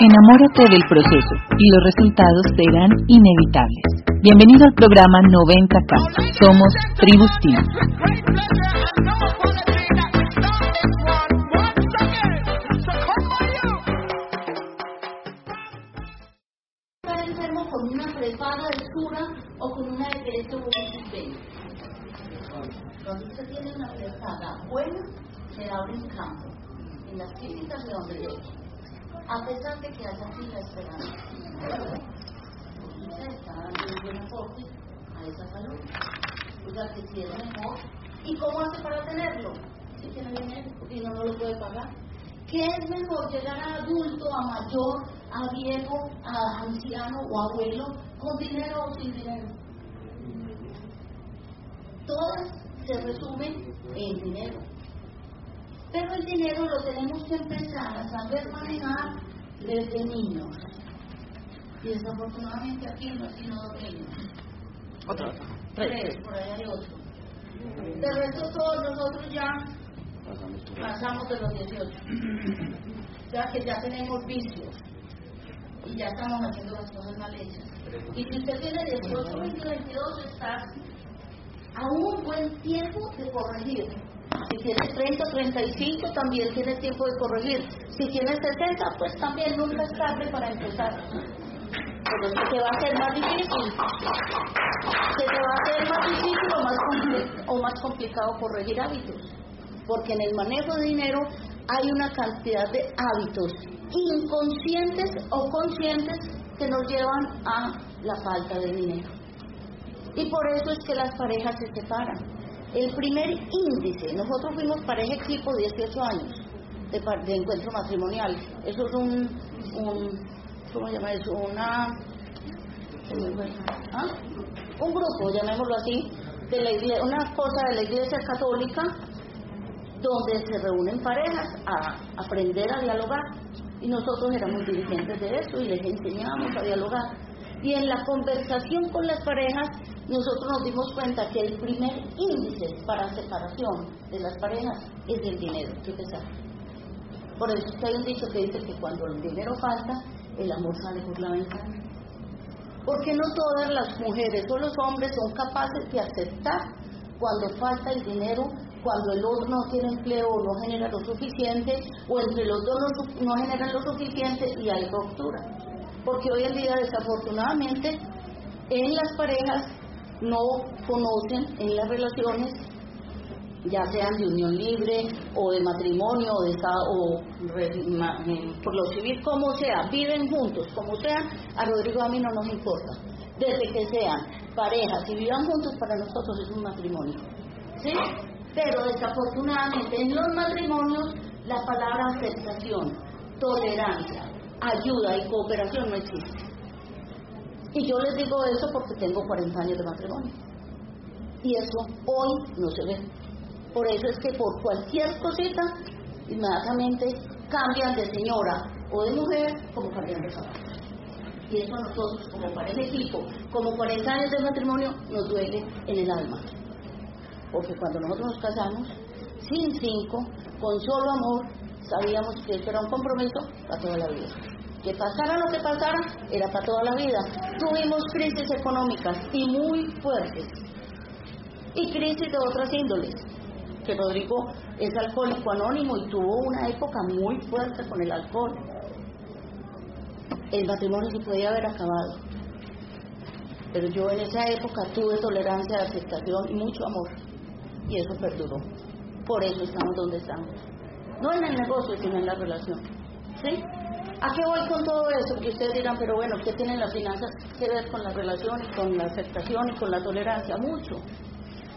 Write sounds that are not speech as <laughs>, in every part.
Enamórate del proceso y los resultados serán inevitables. Bienvenido al programa 90K. Somos Tribus Team. Con una EPS o un. Cuando usted tiene una prepaga buena, se abre un campo en las clínicas de donde llegue, a pesar de que haya fila esperando. Usted está dando un buen aporte a esa salud. O sea, que si es mejor. ¿Y cómo hace para tenerlo? Si tiene dinero y no lo puede pagar. ¿Qué es mejor llegar a adulto, a mayor, a viejo, a anciano o abuelo, con dinero o sin dinero? Todas se resumen en dinero. Pero el dinero lo tenemos que empezar a saber manejar desde niños. Y desafortunadamente aquí no hay sino dos niños. Otro. Tres, por ahí hay otro. De resto todos nosotros ya pasamos de los 18. O sea que ya tenemos vicios y ya estamos haciendo las cosas mal hechas. Y si usted tiene 18, 20, 22, está a un buen tiempo de corregir. Si tiene 30, 35, también tiene tiempo de corregir. Si tiene 60, pues también nunca es tarde para empezar. Pero se te va a hacer más difícil. Se te va a hacer más difícil o más, o más complicado corregir hábitos. Porque en el manejo de dinero hay una cantidad de hábitos inconscientes o conscientes que nos llevan a la falta de dinero. Y por eso es que las parejas se separan. El primer índice, nosotros fuimos pareja equipo 18 años de, de encuentro matrimonial. Eso es un, un ¿cómo se llama eso? Una. ¿Ah? un grupo, llamémoslo así, de la iglesia, una cosa de la iglesia católica donde se reúnen parejas a aprender a dialogar. Y nosotros éramos dirigentes de eso y les enseñábamos a dialogar. Y en la conversación con las parejas, nosotros nos dimos cuenta que el primer índice para separación de las parejas es el dinero, qué pesar. Por eso es que hay un dicho que dice que cuando el dinero falta, el amor sale por la ventana. Porque no todas las mujeres o los hombres son capaces de aceptar cuando falta el dinero, cuando el otro no tiene empleo o no genera lo suficiente, o entre los dos no, no generan lo suficiente y hay ruptura. Porque hoy en día, desafortunadamente, en las parejas no conocen en las relaciones, ya sean de unión libre o de matrimonio o de o eh, por lo civil, como sea, viven juntos, como sean, a Rodrigo a mí no nos importa. Desde que sean parejas y vivan juntos, para nosotros es un matrimonio. ¿Sí? Pero desafortunadamente en los matrimonios la palabra aceptación, tolerancia, ayuda y cooperación no existe. Y yo les digo eso porque tengo 40 años de matrimonio. Y eso hoy no se ve. Por eso es que por cualquier cosita, inmediatamente cambian de señora o de mujer como cambian de zapatos. Y eso a nosotros, como pareja equipo, como 40 años de matrimonio, nos duele en el alma. Porque cuando nosotros nos casamos, sin cinco, con solo amor, sabíamos que esto era un compromiso para toda la vida. Que pasara lo que pasara, era para toda la vida. Tuvimos crisis económicas y muy fuertes. Y crisis de otras índoles. Que Rodrigo es alcohólico anónimo y tuvo una época muy fuerte con el alcohol. El matrimonio se podía haber acabado. Pero yo en esa época tuve tolerancia, aceptación y mucho amor. Y eso perduró. Por eso estamos donde estamos. No en el negocio, sino en la relación. ¿Sí? ¿A qué voy con todo eso? Que ustedes dirán, pero bueno, ¿qué tienen las finanzas que ver con la relación y con la aceptación y con la tolerancia? Mucho.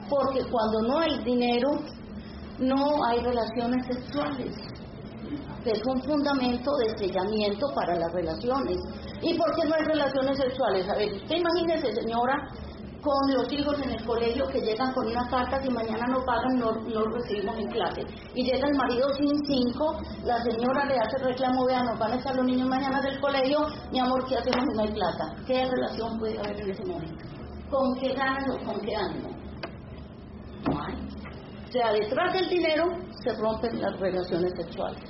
Porque cuando no hay dinero, no hay relaciones sexuales. Es un fundamento de sellamiento para las relaciones. ¿Y por qué no hay relaciones sexuales? A ver, usted imagínese, señora, con los hijos en el colegio que llegan con una carta y mañana no pagan, no, no recibimos en clase. Y llega el marido sin cinco, la señora le hace reclamo, vea, nos van a estar los niños mañana del colegio, mi amor, ¿qué hacemos no hay plata? ¿Qué relación puede haber en ese momento? ¿Con qué ganas o con qué ánimo? No hay. O sea, detrás del dinero se rompen las relaciones sexuales.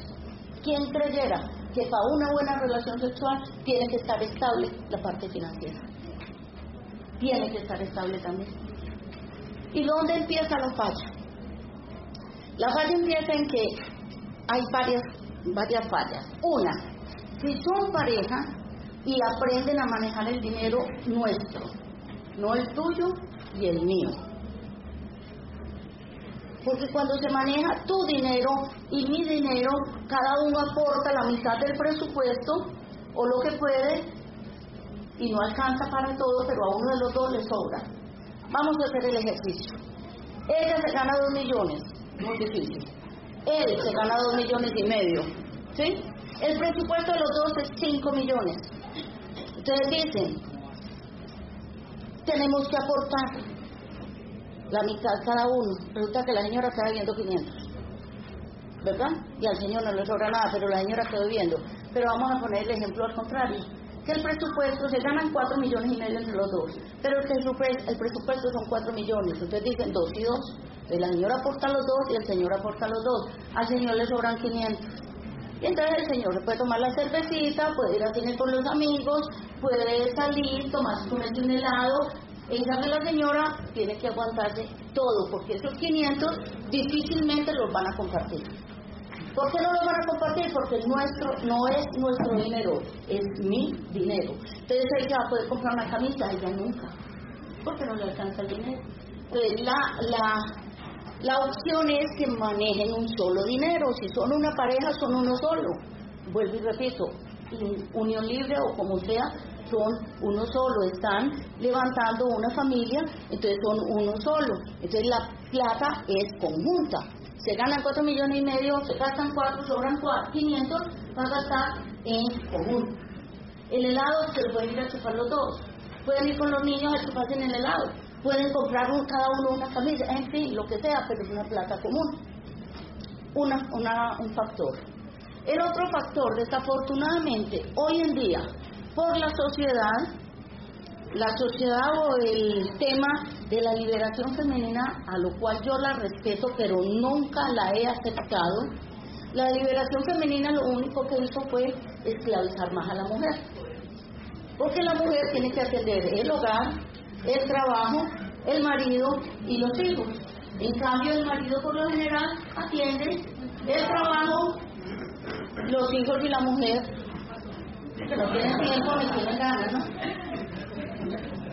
¿Quién creyera que para una buena relación sexual tiene que estar estable la parte financiera? Tiene que estar estable también. ¿Y dónde empieza la falla? La falla empieza en que hay varias, varias fallas. Una, si son pareja y aprenden a manejar el dinero nuestro, no el tuyo y el mío. Porque cuando se maneja tu dinero y mi dinero, cada uno aporta la mitad del presupuesto o lo que puede y no alcanza para todo, pero a uno de los dos le sobra. Vamos a hacer el ejercicio. Ella se gana dos millones, muy difícil. Él se gana dos millones y medio. ¿Sí? El presupuesto de los dos es cinco millones. Ustedes dicen, tenemos que aportar la mitad cada uno. Resulta que la señora está viendo 500. ¿Verdad? Y al señor no le sobra nada, pero la señora está viendo. Pero vamos a poner el ejemplo al contrario que el presupuesto se ganan 4 millones y medio entre los dos, pero el presupuesto, el presupuesto son 4 millones, ustedes dicen 2 y 2, la señora aporta los dos y el señor aporta los dos, al señor le sobran 500. Y entonces el señor se puede tomar la cervecita, puede ir a cine con los amigos, puede salir, tomarse comerse un helado. En cambio la señora tiene que aguantarse todo, porque esos 500 difícilmente los van a compartir. ¿Por qué no lo van a compartir? Porque nuestro no es nuestro dinero, es mi dinero. Entonces ella va a poder comprar una camisa, ella nunca, porque no le alcanza el dinero. Entonces la, la, la opción es que manejen un solo dinero. Si son una pareja, son uno solo. Vuelvo y repito, unión libre o como sea, son uno solo, están levantando una familia, entonces son uno solo. Entonces la plata es conjunta se ganan 4 millones y medio, se gastan 4, sobran 4, 500, va a gastar en común. El helado se lo pueden ir a chupar los dos. Pueden ir con los niños a chuparse en el helado. Pueden comprar cada uno una camisa, en fin, lo que sea, pero es una plata común. Una, una, un factor. El otro factor, desafortunadamente, hoy en día, por la sociedad, la sociedad o el tema de la liberación femenina, a lo cual yo la respeto, pero nunca la he aceptado, la liberación femenina lo único que hizo fue esclavizar más a la mujer. Porque la mujer tiene que atender el hogar, el trabajo, el marido y los hijos. En cambio, el marido por lo general atiende el trabajo, los hijos y la mujer, no tienen tiempo ni tienen ganas, ¿no?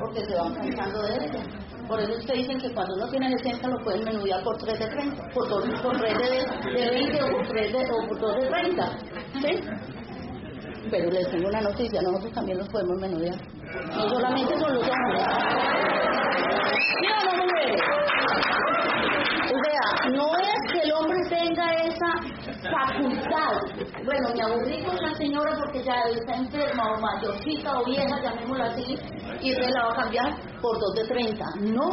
Porque se van cansando de ella. Por eso ustedes dicen que cuando uno tiene 60 lo pueden menudear por 3 de 30, por 2 por 3 de, de 20 o por 3 de, o por 2 de 30. ¿Sí? Pero les tengo una noticia, nosotros también los podemos menudear. No solamente son los hombres. ¿Sí o no, mujeres? O sea, no es que el hombre tenga esa facultad. Bueno, me aburrí con la señora porque ya está enferma o mayorcita o vieja, llamémosla así, y se la va a cambiar por dos de 30. No.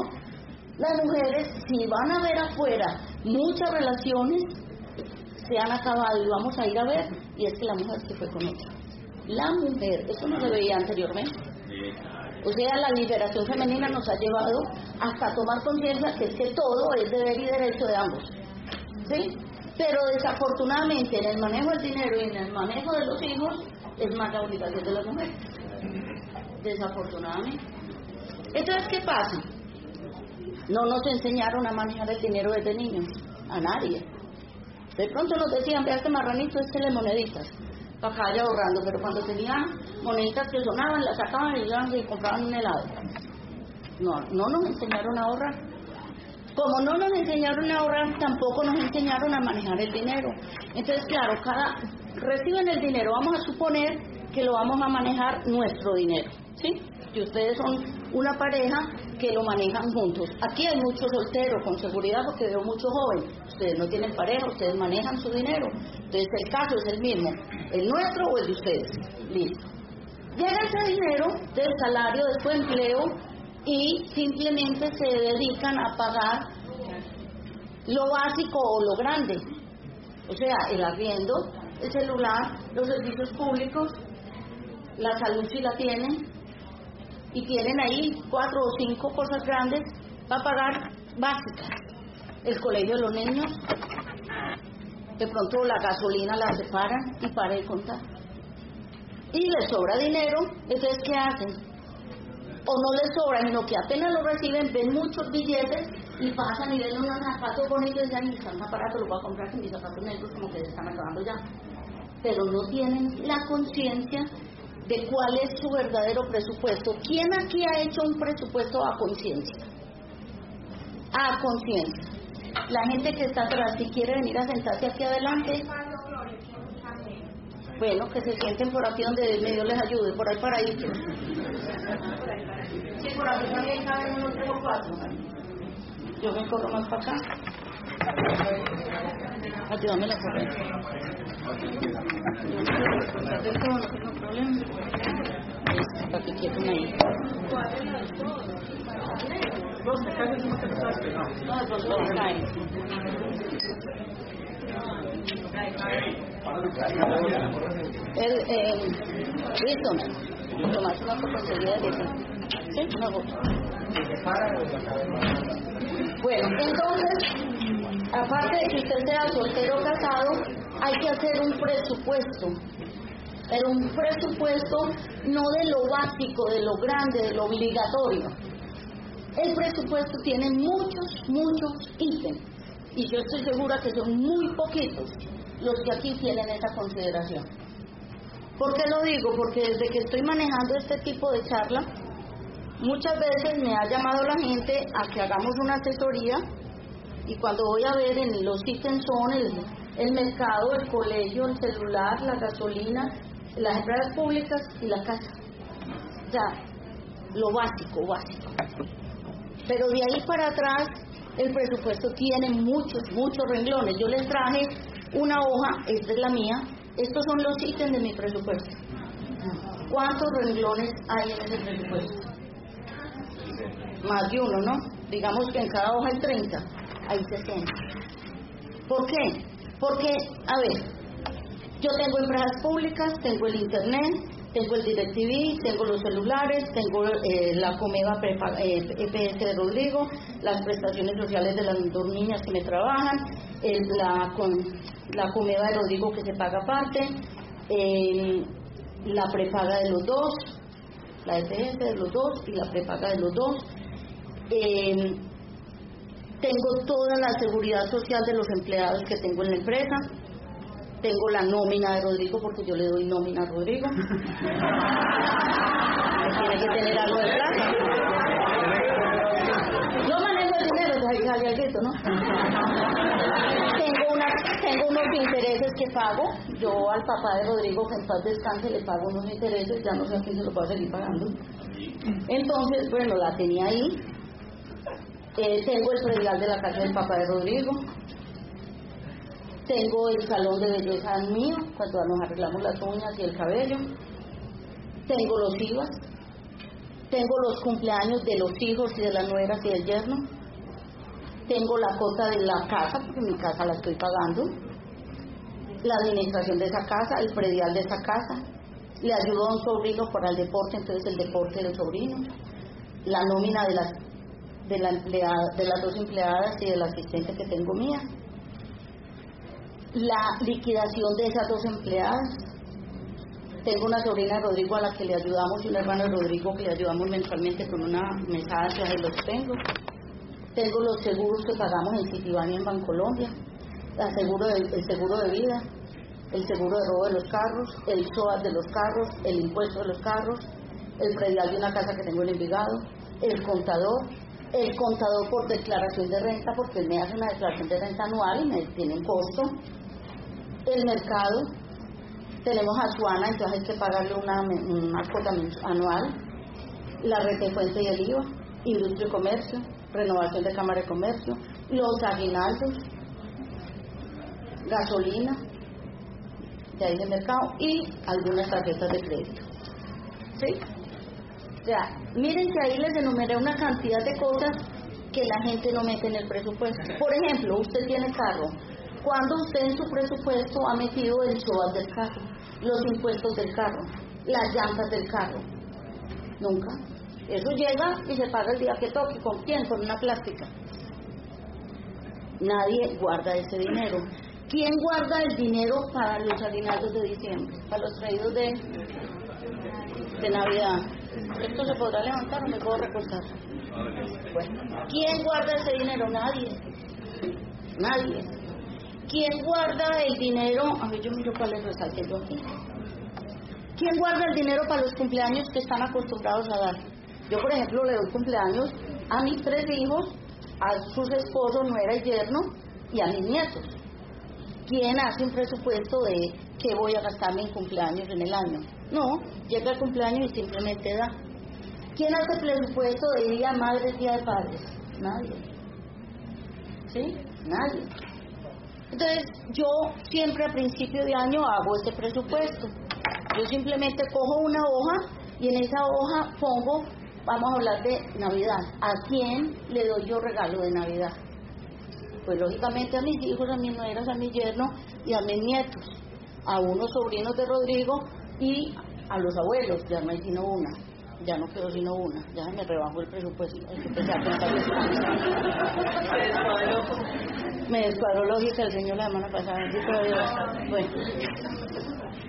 Las mujeres, si van a ver afuera muchas relaciones, se han acabado y vamos a ir a ver, y es que la mujer se fue con otra. La mujer, eso no se veía anteriormente. O sea, la liberación femenina nos ha llevado hasta tomar conciencia que es que todo es deber y derecho de ambos. ¿Sí? Pero desafortunadamente en el manejo del dinero y en el manejo de los hijos es más la obligación de la mujer. Desafortunadamente. Entonces, ¿qué pasa? No nos enseñaron a manejar el dinero desde niños, a nadie. De pronto nos decían, vea este marranito, este le moneditas para acá ahorrando, pero cuando tenían moneditas que sonaban, las sacaban y iban y compraban un helado. No, no nos enseñaron a ahorrar. Como no nos enseñaron a ahorrar, tampoco nos enseñaron a manejar el dinero. Entonces, claro, cada reciben el dinero, vamos a suponer que lo vamos a manejar nuestro dinero, ¿sí? Que ustedes son una pareja que lo manejan juntos. Aquí hay muchos solteros, con seguridad, porque veo muchos jóvenes. Ustedes no tienen pareja, ustedes manejan su dinero. Entonces el caso es el mismo, el nuestro o el de ustedes. Listo. Llega ese dinero del salario, de su empleo, y simplemente se dedican a pagar lo básico o lo grande, o sea, el arriendo, el celular, los servicios públicos, la salud si la tienen, y tienen ahí cuatro o cinco cosas grandes para pagar básicas. El colegio de los niños, de pronto la gasolina la separan y para de contar. Y les sobra dinero, entonces ¿qué hacen? O no les sobra, sino que apenas lo reciben, ven muchos billetes y pasan y ven unos zapatos bonitos y dicen, están más baratos, los voy a comprar con mis zapatos negros como que se están acabando ya. Pero no tienen la conciencia de cuál es su verdadero presupuesto. ¿Quién aquí ha hecho un presupuesto a conciencia? A conciencia. La gente que está atrás, si quiere venir a sentarse aquí adelante, bueno, que se sienten por aquí donde medio les ayude, por ahí para ahí. Sí, por aquí también caben unos tres o cuatro. Yo me corro más para acá. Ayúdame la corriente. El, eh, listo. Tomás una enseguida de eso. Sí, una. Bueno, entonces, aparte de que usted sea soltero o casado, hay que hacer un presupuesto. Pero un presupuesto no de lo básico, de lo grande, de lo obligatorio. El presupuesto tiene muchos, muchos ítems. Y yo estoy segura que son muy poquitos los que aquí tienen esa consideración. ¿Por qué lo digo? Porque desde que estoy manejando este tipo de charla, muchas veces me ha llamado la gente a que hagamos una asesoría y cuando voy a ver en los ítems son el, el mercado, el colegio, el celular, la gasolina, las empresas públicas y la casa. O sea, lo básico, básico. Pero de ahí para atrás el presupuesto tiene muchos, muchos renglones. Yo les traje una hoja, esta es la mía, estos son los ítems de mi presupuesto. ¿Cuántos renglones hay en ese presupuesto? Más de uno, ¿no? Digamos que en cada hoja hay 30, hay 60. ¿Por qué? Porque, a ver, yo tengo empresas públicas, tengo el internet, tengo el DirecTV, tengo los celulares, tengo eh, la Comeva eh, de Rodrigo, las prestaciones sociales de las dos niñas que me trabajan, la, con, de Rodrigo que se paga aparte, la prepaga de los dos, la EPS de los dos y la prepaga de los dos. Tengo toda la seguridad social de los empleados que tengo en la empresa, tengo la nómina de Rodrigo porque yo le doy nómina a Rodrigo. <laughs> Tiene que tener algo de plata. No manejo el dinero, pues hay que salir al grito, ¿no? tengo, una, tengo unos intereses que pago. Yo al papá de Rodrigo, que en paz descanse, le pago unos intereses, ya no sé a quién se los voy a seguir pagando. Entonces, bueno, la tenía ahí. Eh, tengo el predial de la casa del papá de Rodrigo tengo el salón de belleza mío, cuando nos arreglamos las uñas y el cabello. Tengo los IVAs. Tengo los cumpleaños de los hijos y de las nueras y del yerno. Tengo la cota de la casa, porque mi casa la estoy pagando. La administración de esa casa, el predial de esa casa. Le ayudo a un sobrino para el deporte, entonces el deporte del sobrino. La nómina de las, de, la empleada, de las dos empleadas y del asistente que tengo mía la liquidación de esas dos empleadas. Tengo una sobrina de Rodrigo a la que le ayudamos y un hermano de Rodrigo que le ayudamos mensualmente con una mesada que ahí los tengo. Tengo los seguros que pagamos en Citibani en Bancolombia, el seguro, de, el seguro de vida, el seguro de robo de los carros, el SOAS de los carros, el impuesto de los carros, el predial de una casa que tengo en Envigado, el contador, el contador por declaración de renta, porque él me hace una declaración de renta anual y me tiene un costo, el mercado, tenemos a Suana, entonces hay que pagarle una, una cuota anual, la red de fuente y el IVA, industria y comercio, renovación de cámara de comercio, los aguinaldos, gasolina, de ahí de mercado y algunas tarjetas de crédito. ¿Sí? O sea, miren que ahí les enumeré una cantidad de cosas que la gente no mete en el presupuesto. Por ejemplo, usted tiene carro. ¿Cuándo usted en su presupuesto ha metido el SOAT del carro, los impuestos del carro, las llantas del carro? Nunca. Eso llega y se paga el día que toque. ¿Con quién? Con una plástica. Nadie guarda ese dinero. ¿Quién guarda el dinero para los aguinaldos de diciembre? Para los traídos de, de Navidad. ¿Esto se podrá levantar o me puedo recostar? ¿Quién guarda ese dinero? Nadie. Nadie. ¿Quién guarda el dinero? A ver, yo miro cuál es resalte yo aquí. ¿Quién guarda el dinero para los cumpleaños que están acostumbrados a dar? Yo, por ejemplo, le doy cumpleaños a mis tres hijos, a sus esposos, nuera y yerno, y a mis nietos. ¿Quién hace un presupuesto de qué voy a gastarme en cumpleaños en el año? No, llega el cumpleaños y simplemente da. ¿Quién hace presupuesto de día madre, día de padres? Nadie. ¿Sí? Nadie. Entonces, yo siempre a principio de año hago este presupuesto. Yo simplemente cojo una hoja y en esa hoja pongo, vamos a hablar de Navidad. ¿A quién le doy yo regalo de Navidad? Pues lógicamente a mis hijos, a mis nueras, a mi yerno y a mis nietos, a unos sobrinos de Rodrigo y a los abuelos, ya no hay sino una, ya no quedó sino una, ya me rebajo el presupuesto, hay que empezar a Me descuadró lógica el señor la semana pasada, bueno.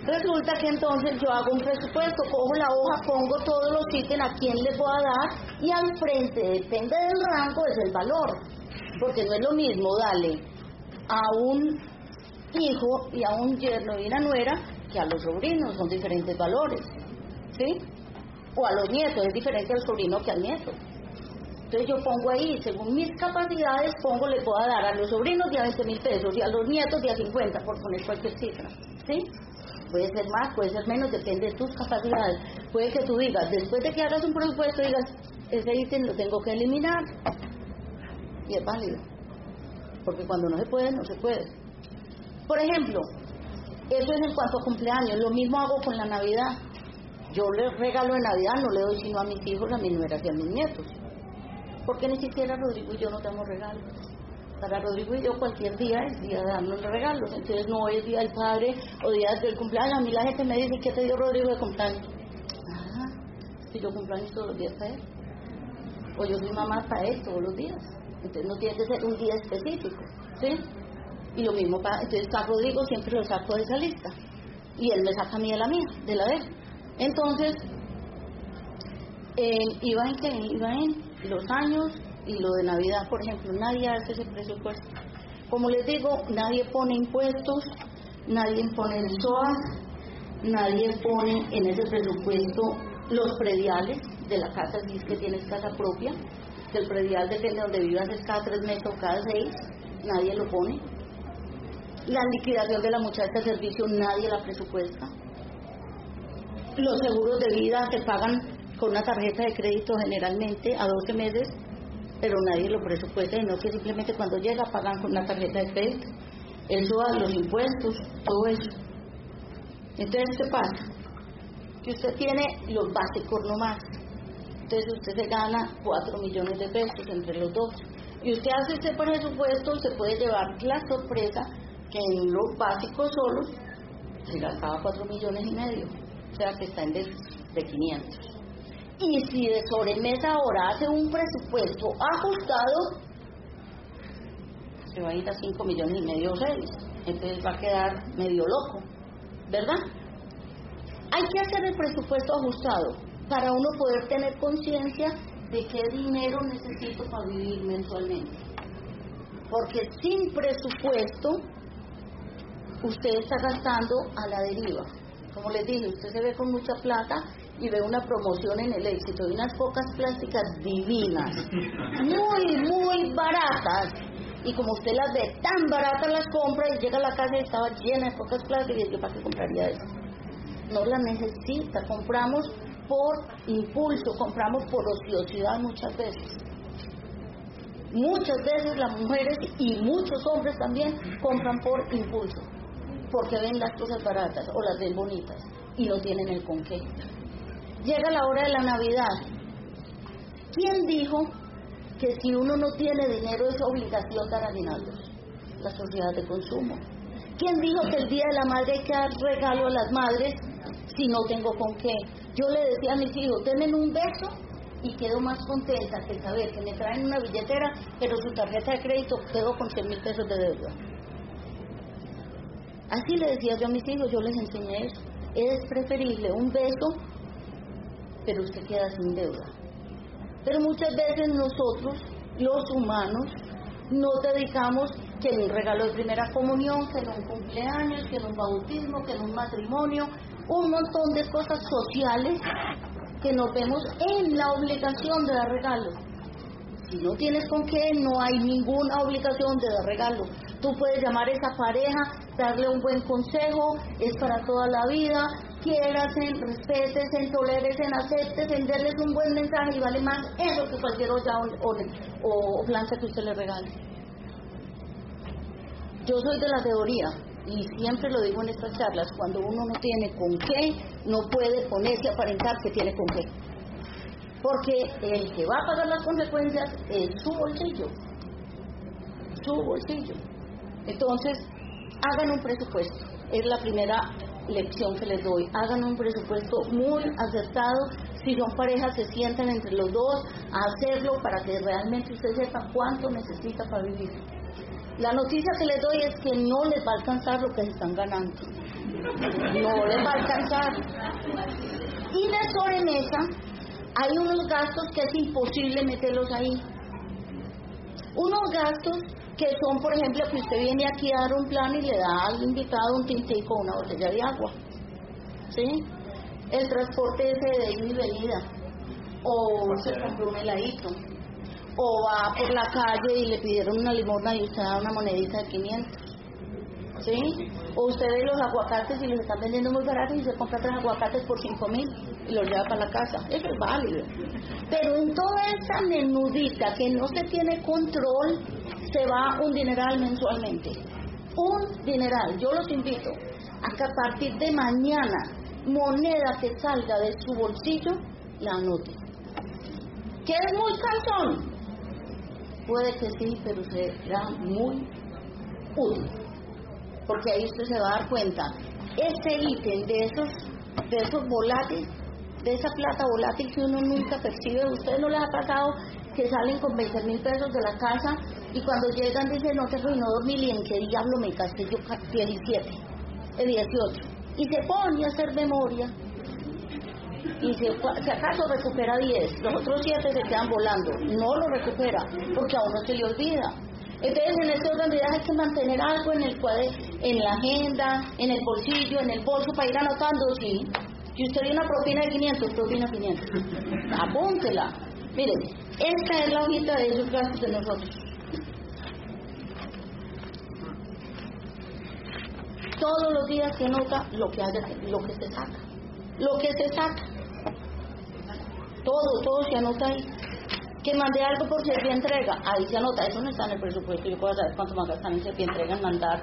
Resulta que entonces yo hago un presupuesto, cojo la hoja, pongo todos los ítems a quién le voy a dar y al frente, depende del rango, es el valor. Porque no es lo mismo darle a un hijo y a un yerno y una nuera que a los sobrinos, son diferentes valores. ¿Sí? O a los nietos, es diferente al sobrino que al nieto. Entonces yo pongo ahí, según mis capacidades, pongo, le puedo dar a los sobrinos de a 20 mil pesos y a los nietos de a 50, por poner cualquier cifra. ¿Sí? Puede ser más, puede ser menos, depende de tus capacidades. Puede que tú digas, después de que hagas un presupuesto, digas, ese ítem lo tengo que eliminar. Y es válido. Porque cuando no se puede, no se puede. Por ejemplo, eso es en cuanto a cumpleaños. Lo mismo hago con la Navidad. Yo le regalo de Navidad, no le doy sino a mis hijos, a mis nueras y a mis nietos. Porque ni siquiera Rodrigo y yo no damos regalos. Para Rodrigo y yo cualquier día es día de darnos regalos. Entonces no es día del padre o día del cumpleaños. A mí la gente me dice, ¿qué te dio Rodrigo de cumpleaños? Ah, si yo cumpleaños todos los días para él. O yo soy mamá para él todos los días. Entonces no tiene que ser un día específico. ¿Sí? Y lo mismo para, entonces a Rodrigo siempre lo saco de esa lista. Y él me saca a mí de la mía, de la de él. Entonces, eh, iba en que iba en los años y lo de Navidad, por ejemplo, nadie hace ese presupuesto. Como les digo, nadie pone impuestos, nadie pone el SOA, nadie pone en ese presupuesto los prediales de la casa, si es que tienes casa propia, que el predial depende de donde vivas es cada tres meses o cada seis, nadie lo pone. La liquidación de la muchacha de servicio nadie la presupuesta. Los seguros de vida se pagan con una tarjeta de crédito generalmente a 12 meses, pero nadie lo presupuesta, sino que simplemente cuando llega pagan con una tarjeta de crédito. Eso a los impuestos, todo eso. Entonces, ¿qué pasa? Que usted tiene los básicos nomás. Entonces usted se gana 4 millones de pesos entre los dos. Y usted hace ese presupuesto, se puede llevar la sorpresa que en los básicos solos se gastaba 4 millones y medio. O sea que está en de, de 500. Y si de sobremesa ahora hace un presupuesto ajustado, se va a ir a 5 millones y medio o 6. Entonces va a quedar medio loco, ¿verdad? Hay que hacer el presupuesto ajustado para uno poder tener conciencia de qué dinero necesito para vivir mensualmente. Porque sin presupuesto, usted está gastando a la deriva. Como les dije, usted se ve con mucha plata y ve una promoción en el éxito y unas pocas plásticas divinas, muy, muy baratas. Y como usted las ve tan baratas, las compra y llega a la casa y estaba llena de pocas plásticas y yo para qué compraría eso. No la necesita, compramos por impulso, compramos por ociosidad muchas veces. Muchas veces las mujeres y muchos hombres también compran por impulso, porque ven las cosas baratas o las ven bonitas y no tienen el con qué. llega la hora de la Navidad. ¿Quién dijo que si uno no tiene dinero es obligación dar aguinaldos? La sociedad de consumo. ¿Quién dijo que el Día de la Madre hay que dar regalo a las madres si no tengo con qué? Yo le decía a mis hijos, denme un beso y quedo más contenta que saber que me traen una billetera, pero su tarjeta de crédito quedó con 100 mil pesos de deuda. Así le decía yo a mis hijos, yo les enseñé eso. Es preferible un beso, pero usted queda sin deuda. Pero muchas veces nosotros, los humanos, nos dedicamos que en un regalo de primera comunión, que en un cumpleaños, que en un bautismo, que en un matrimonio, un montón de cosas sociales que nos vemos en la obligación de dar regalos. Si no tienes con qué, no hay ninguna obligación de dar regalo. Tú puedes llamar a esa pareja, darle un buen consejo, es para toda la vida, quiérase, respétese, tolérese, acepte, darles un buen mensaje y vale más eso que cualquier olla o, o, plancha que usted le regale. Yo soy de la teoría y siempre lo digo en estas charlas, cuando uno no tiene con qué, no puede ponerse a aparentar que tiene con qué. Porque el que va a pagar las consecuencias es su bolsillo. Su bolsillo. Entonces, hagan un presupuesto. Es la primera lección que les doy. Hagan un presupuesto muy acertado. Si son parejas, se sientan entre los dos a hacerlo para que realmente usted sepa cuánto necesita para vivir. La noticia que les doy es que no les va a alcanzar lo que están ganando. No les va a alcanzar. Y de sobremesa hay unos gastos que es imposible meterlos ahí. Unos gastos que son, por ejemplo, que usted viene aquí a dar un plan y le da al invitado un tintico o una botella de agua. ¿Sí? El transporte ese de ida y venida. O se compró un heladito. O va por la calle y le pidieron una limosna y usted da una monedita de 500. O usted ve los aguacates y los están vendiendo muy baratos y se compra tres aguacates por 5 mil y los lleva para la casa. Eso es válido. Pero en toda esa menudita que no se tiene control, se va un dineral mensualmente. Un dineral. Yo los invito a que a partir de mañana, moneda que salga de su bolsillo, la anote. ¿Que es muy cansón? Puede que sí, pero será muy útil. Porque ahí usted se va a dar cuenta. Ese ítem de esos, de esos volátiles, de esa plata volátil que uno nunca percibe, ¿usted no le ha pasado que salen con 20 mil pesos de la casa y cuando llegan dicen no tengo no dormir y en qué diablo me gasté yo 17, el 18 y se pone a hacer memoria y si, acaso recupera 10, los otros 7 se quedan volando, no lo recupera porque a uno se le olvida. Entonces en este orden hay que mantener algo en el en la agenda, en el bolsillo, en el bolso para ir anotando, sí. Si usted tiene una propina de 500, propina 500. <laughs> Apúntela. Miren, esta es la hojita de esos gastos de nosotros. Todos los días se nota lo que haya, lo que se saca. Lo que se saca. Todo, todo se anota ahí. Que mandé algo por ser entrega, ahí se anota, eso no está en el presupuesto, yo puedo saber cuánto me gastan en ser entrega en mandar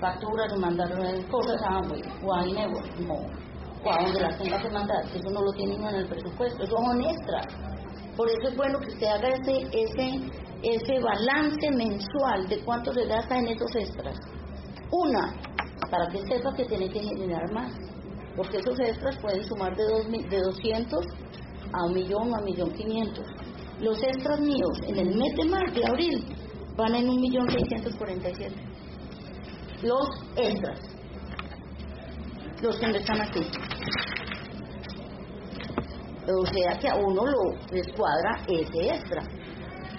facturas, en mandar eh, cosas a o a Inevo, no, o a donde las tenga que mandar, eso no lo tienen en el presupuesto, eso son extras. Por eso es bueno que usted haga ese, ese, ese balance mensual de cuánto se gasta en esos extras. Una, para que sepa que tiene que generar más, porque esos extras pueden sumar de, dos, de 200 a un millón o a un millón quinientos. Los extras míos en el mes de marzo, de abril, van en un millón seiscientos cuarenta y siete. Los extras, los que me están aquí. O sea que a uno lo descuadra ese extra.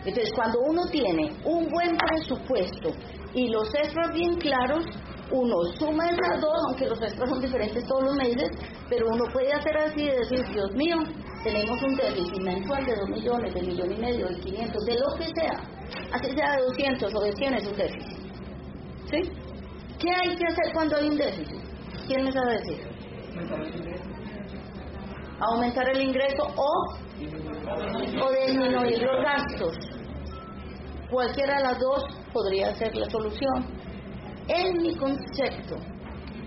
Entonces, cuando uno tiene un buen presupuesto y los extras bien claros, uno suma esas dos, aunque los extras son diferentes todos los meses, pero uno puede hacer así y decir, Dios mío, tenemos un déficit mensual de 2 millones, de millón y medio, de 500, de lo que sea, así sea de 200 o de 100 es un déficit. ¿Sí? ¿Qué hay que hacer cuando hay un déficit? ¿Quién me sabe decir? aumentar el ingreso o, o disminuir los gastos. Cualquiera de las dos podría ser la solución. En mi concepto,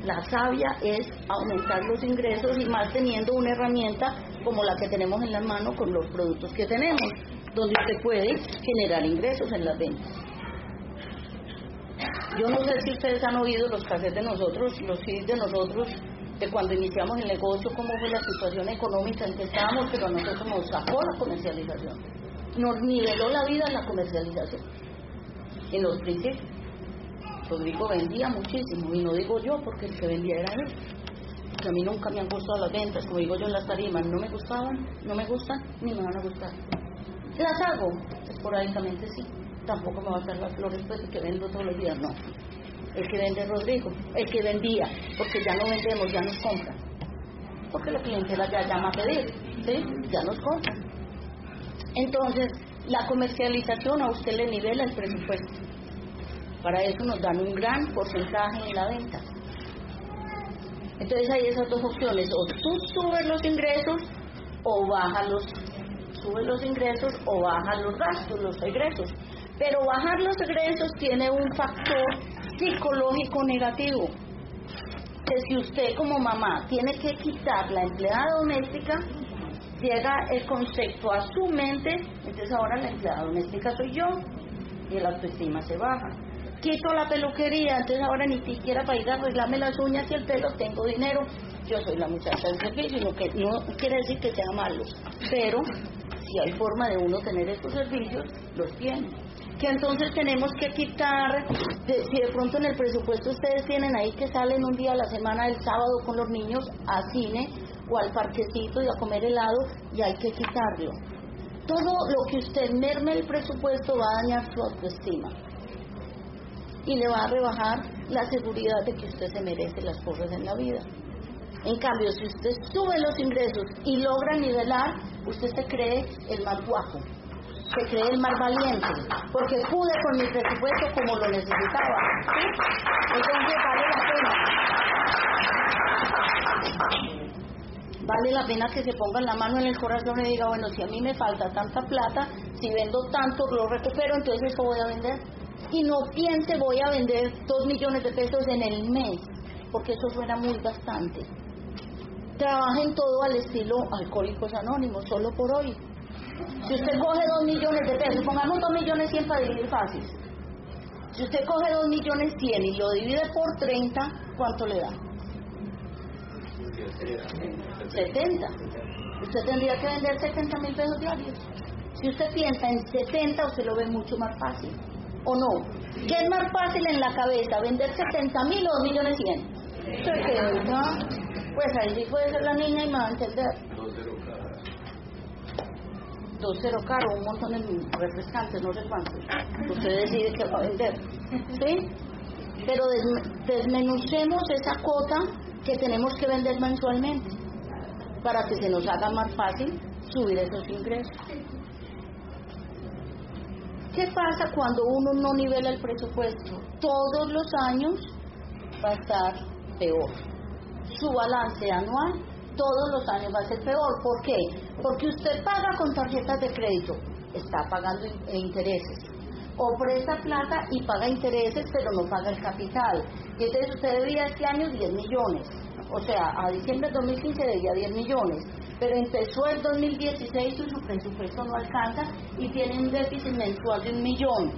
La savia es aumentar los ingresos y más teniendo una herramienta como la que tenemos en la mano con los productos que tenemos, donde usted puede generar ingresos en las ventas. Yo no sé si ustedes han oído los cassettes de nosotros, los CDs de nosotros, de cuando iniciamos el negocio, cómo fue la situación económica en que estábamos, pero a nosotros nos sacó la comercialización. Nos niveló la vida en la comercialización, en los principios. Rodrigo vendía muchísimo, y no digo yo, porque el que vendía era él. a mí nunca me han gustado las ventas, como digo yo en las tarimas, no me gustaban, no me gustan, ni me van a gustar. Las hago, esporádicamente sí. Tampoco me va a hacer las flores pues que vendo todos los días, no el que vende Rodrigo, el que vendía, porque ya no vendemos, ya nos compran. Porque la clientela ya llama a pedir, ¿sí? Ya nos compran. Entonces, la comercialización a usted le nivela el presupuesto. Para eso nos dan un gran porcentaje en la venta. Entonces hay esas dos opciones, o tú subes los ingresos o bajas los, subes los ingresos o bajas los gastos, los egresos. Pero bajar los egresos tiene un factor psicológico negativo. Que si usted como mamá tiene que quitar la empleada doméstica, llega el concepto a su mente, entonces ahora la empleada doméstica soy yo y el autoestima se baja. Quito la peluquería, entonces ahora ni siquiera para ir a arreglarme las uñas y el pelo tengo dinero, yo soy la muchacha del servicio, no, que, no quiere decir que sea malo, pero si hay forma de uno tener estos servicios, los tiene. Que entonces tenemos que quitar, si de pronto en el presupuesto ustedes tienen ahí que salen un día a la semana del sábado con los niños a cine o al parquecito y a comer helado y hay que quitarlo. Todo lo que usted merme el presupuesto va a dañar su autoestima y le va a rebajar la seguridad de que usted se merece las cosas en la vida. En cambio, si usted sube los ingresos y logra nivelar, usted se cree el más guapo se cree el más valiente, porque pude con mi presupuesto como lo necesitaba. Entonces vale la pena. Vale la pena que se pongan la mano en el corazón y diga, bueno, si a mí me falta tanta plata, si vendo tanto, lo recupero, entonces eso voy a vender. Y no piense, voy a vender dos millones de pesos en el mes, porque eso suena muy bastante. Trabajen todo al estilo Alcohólicos Anónimos, solo por hoy si usted coge dos millones de pesos, pongamos dos millones cien para dividir fácil. Si usted coge dos millones cien y lo divide por 30, ¿cuánto le da? 70. Usted tendría que vender 70 mil pesos diarios. Si usted piensa en 70, usted lo ve mucho más fácil. ¿O no? ¿Qué es más fácil en la cabeza? ¿Vender 70 mil o 2 millones 100? 70. Pues ahí sí puede ser la niña y me va a entender dos cero caro, un montón de refrescantes, no sé cuántos. Usted decide que va a vender. ¿Sí? Pero desmenucemos esa cuota que tenemos que vender mensualmente para que se nos haga más fácil subir esos ingresos. ¿Qué pasa cuando uno no nivela el presupuesto? Todos los años va a estar peor. Su balance anual todos los años va a ser peor. ¿Por qué? Porque usted paga con tarjetas de crédito, está pagando intereses. O presta plata y paga intereses, pero no paga el capital. Y entonces usted debía este año 10 millones. O sea, a diciembre de 2015 debía 10 millones. Pero empezó el 2016 y su presupuesto no alcanza y tiene un déficit mensual de un millón.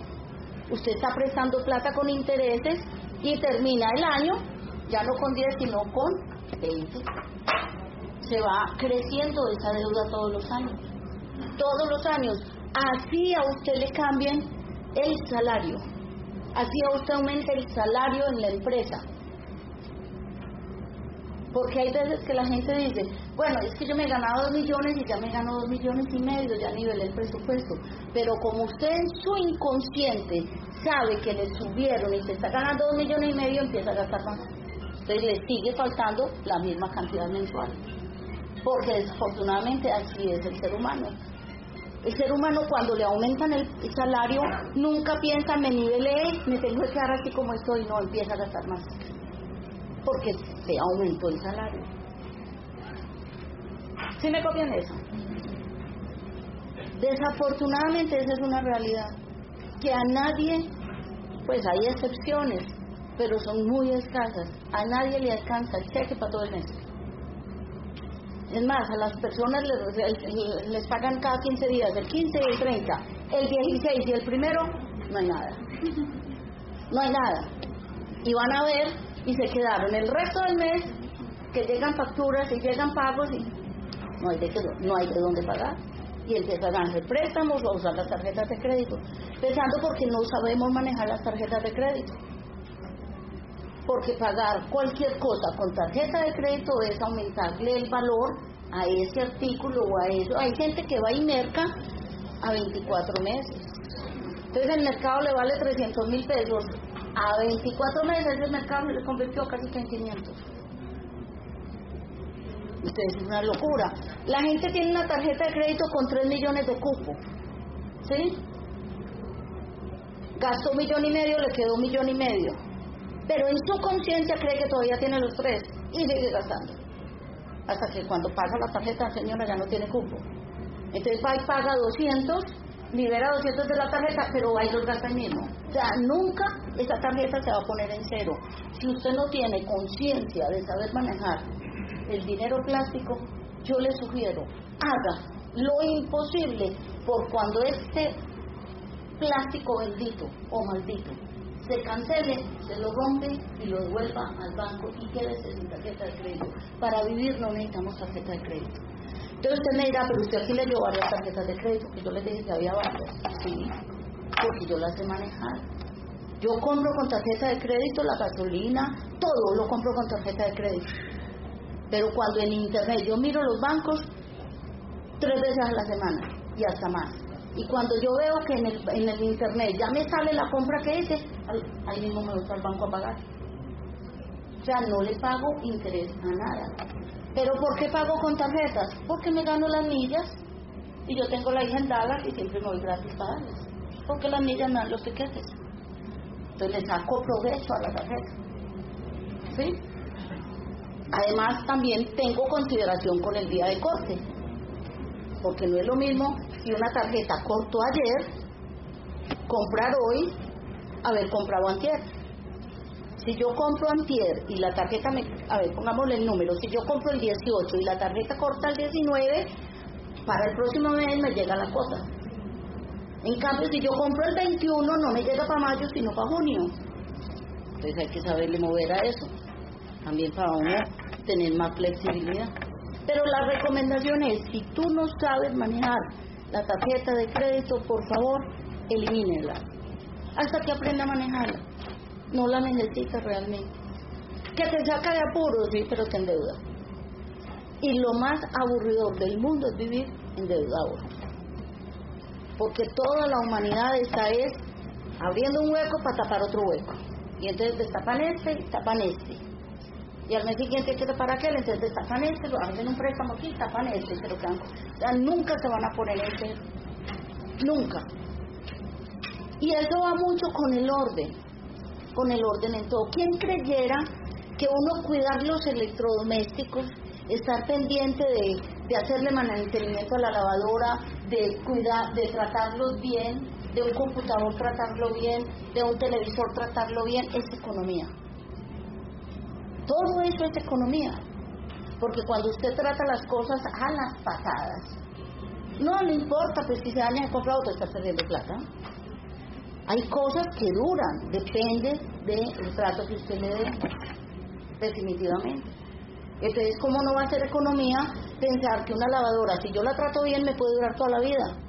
Usted está prestando plata con intereses y termina el año ya no con 10, sino con 20 se va creciendo esa deuda todos los años. Todos los años. Así a usted le cambien el salario. Así a usted aumente el salario en la empresa. Porque hay veces que la gente dice, bueno, es que yo me he ganado dos millones y ya me gano dos millones y medio, ya nivelé el presupuesto. Pero como usted en su inconsciente sabe que le subieron y se está ganando dos millones y medio, empieza a gastar más. Entonces le sigue faltando la misma cantidad mensual porque desafortunadamente así es el ser humano. El ser humano cuando le aumentan el salario nunca piensa me nivelé, me tengo que quedar así como estoy, no empieza a gastar más, porque se aumentó el salario. ¿Sí me copian eso? Desafortunadamente esa es una realidad, que a nadie, pues hay excepciones, pero son muy escasas. A nadie le alcanza el cheque para todo el mes. Es más, a las personas les, les, pagan cada 15 días, el 15 y el 30, el 16 y el primero, no hay nada. No hay nada. Y van a ver y se quedaron el resto del mes que llegan facturas y llegan pagos y no hay de, no hay de dónde pagar. Y empiezan a hacer préstamos o a usar las tarjetas de crédito, pensando porque no sabemos manejar las tarjetas de crédito porque pagar cualquier cosa con tarjeta de crédito es aumentarle el valor a ese artículo o a eso. Hay gente que va y merca a 24 meses. Entonces el mercado le vale 300 mil pesos. A 24 meses el mercado le convirtió casi en 500. Ustedes es una locura. La gente tiene una tarjeta de crédito con 3 millones de cupo. ¿Sí? Gastó un millón y medio, le quedó un millón y medio pero en su conciencia cree que todavía tiene los tres y sigue gastando. Hasta que cuando paga la tarjeta, señora, ya no tiene cupo. Entonces va y paga 200, libera 200 de la tarjeta, pero va y los gasta mismo. O sea, nunca esa tarjeta se va a poner en cero. Si usted no tiene conciencia de saber manejar el dinero plástico, yo le sugiero, haga lo imposible por cuando este plástico bendito o maldito se cancele, se lo rompe y lo devuelva al banco y quédese sin tarjeta de crédito. Para vivir no necesitamos tarjeta de crédito. Entonces usted me dirá, pero usted aquí le dio varias tarjetas de crédito, que yo le dije que había varias. Sí, porque yo las sé manejar. Yo compro con tarjeta de crédito la gasolina, todo lo compro con tarjeta de crédito. Pero cuando en internet yo miro los bancos tres veces a la semana y hasta más. Y cuando yo veo que en el, en el internet ya me sale la compra que hice, ahí mismo me gusta el banco a pagar. O sea, no le pago interés a nada. ¿Pero por qué pago con tarjetas? Porque me gano las millas y yo tengo la hija en Dallas y siempre me voy gratis para darles. Porque las millas dan los tiquetes. Entonces le saco provecho a la tarjeta. ¿Sí? Además también tengo consideración con el día de corte. Porque no es lo mismo si una tarjeta cortó ayer, comprar hoy, haber comprado antier. Si yo compro antier y la tarjeta me, a ver, pongámosle el número, si yo compro el 18 y la tarjeta corta el 19, para el próximo mes me llega la cosa. En cambio, si yo compro el 21, no me llega para mayo, sino para junio. Entonces hay que saberle mover a eso. También para uno tener más flexibilidad. Pero la recomendación es, si tú no sabes manejar la tarjeta de crédito, por favor, elimínela. Hasta que aprenda a manejarla. No la necesitas realmente. Que te saca de apuros, sí, pero te endeuda. Y lo más aburridor del mundo es vivir endeudado. Porque toda la humanidad está es abriendo un hueco para tapar otro hueco. Y entonces destapan este y tapan este y al mes siguiente hay que aquel, entonces destapan este, lo hacen un préstamo aquí, tapan este, pero ya nunca se van a poner este, nunca. Y eso va mucho con el orden, con el orden en todo. ¿Quién creyera que uno cuidar los electrodomésticos, estar pendiente de, de hacerle mantenimiento a la lavadora, de cuidar, de tratarlos bien, de un computador tratarlo bien, de un televisor tratarlo bien, es economía? Todo eso es economía, porque cuando usted trata las cosas a las patadas, no le importa, pues si se el comprado, te está perdiendo plata. Hay cosas que duran, depende del trato que usted le dé, definitivamente. Entonces, ¿cómo no va a ser economía pensar que una lavadora, si yo la trato bien, me puede durar toda la vida?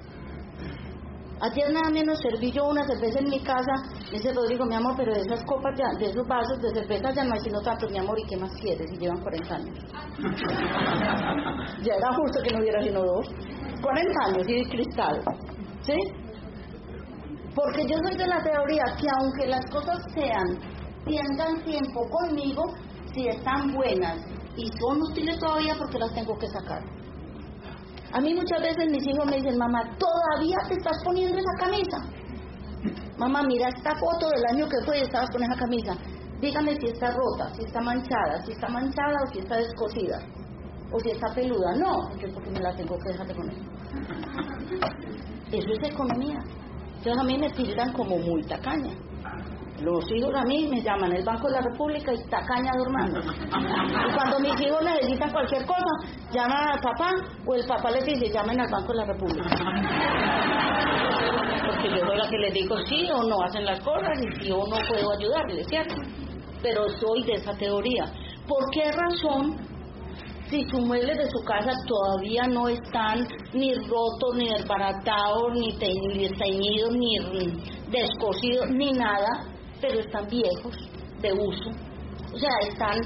Ayer nada menos serví yo una cerveza en mi casa. dice Rodrigo, mi amor, pero de esas copas ya, de esos vasos de cerveza ya no hay sino tanto, mi amor, ¿y qué más quieres? Y llevan 40 años. <laughs> ya era justo que no hubiera sino dos. 40 años y de cristal. ¿Sí? Porque yo soy de la teoría que aunque las cosas sean, tengan tiempo conmigo, si están buenas y son útiles todavía porque las tengo que sacar. A mí muchas veces mis hijos me dicen, mamá, ¿todavía te estás poniendo esa camisa? Mamá, mira esta foto del año que fue y estabas con esa camisa. Dígame si está rota, si está manchada, si está manchada o si está descosida, o si está peluda. No, entonces porque me la tengo que dejar de poner. Eso es economía. Entonces a mí me tildan como muy tacaña. Los hijos a mí me llaman el Banco de la República y tacaña de. Y cuando mis hijos necesitan cualquier cosa, llaman al papá o el papá les dice, llamen al Banco de la República. Porque yo soy la que les digo sí o no hacen las cosas y si o no puedo ayudarles, ¿cierto? Pero soy de esa teoría. ¿Por qué razón si sus muebles de su casa todavía no están ni rotos, ni desbaratados, ni teñidos, ni descosidos, ni nada, pero están viejos, de uso. O sea, están,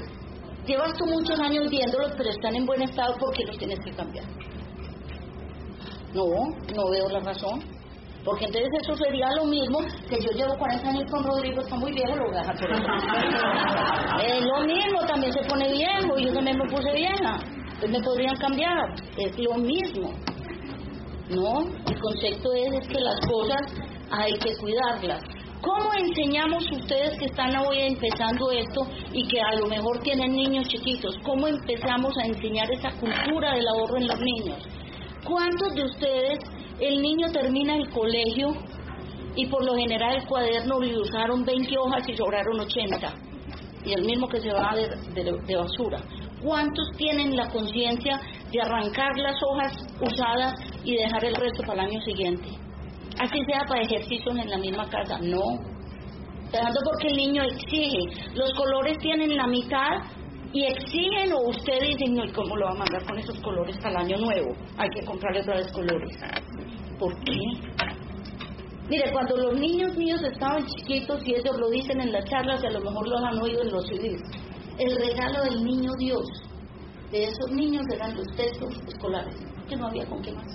llevas tú muchos años viéndolos, pero están en buen estado porque los tienes que cambiar. No, no veo la razón. Porque entonces eso sería lo mismo que yo llevo 40 años con Rodrigo, está muy viejo, lo voy a dejar por <laughs> lo mismo, también se pone viejo, yo también me puse vieja. Entonces me podrían cambiar, es lo mismo. No, el concepto es, es que las cosas hay que cuidarlas. ¿Cómo enseñamos ustedes que están hoy empezando esto y que a lo mejor tienen niños chiquitos? ¿Cómo empezamos a enseñar esa cultura del ahorro en los niños? ¿Cuántos de ustedes el niño termina el colegio y por lo general el cuaderno le usaron 20 hojas y sobraron 80? Y el mismo que se va de, de basura. ¿Cuántos tienen la conciencia de arrancar las hojas usadas y dejar el resto para el año siguiente? así sea para ejercicios en la misma casa, no. Dejando porque el niño exige. Los colores tienen la mitad y exigen o usted dice, no, ¿y cómo lo va a mandar con esos colores para el año nuevo? Hay que comprarle otra vez colores. ¿Por qué? Mire, cuando los niños míos estaban chiquitos y ellos lo dicen en las charlas, y a lo mejor lo han oído en los CDs, el regalo del niño Dios de esos niños eran los textos escolares, que no había con qué más.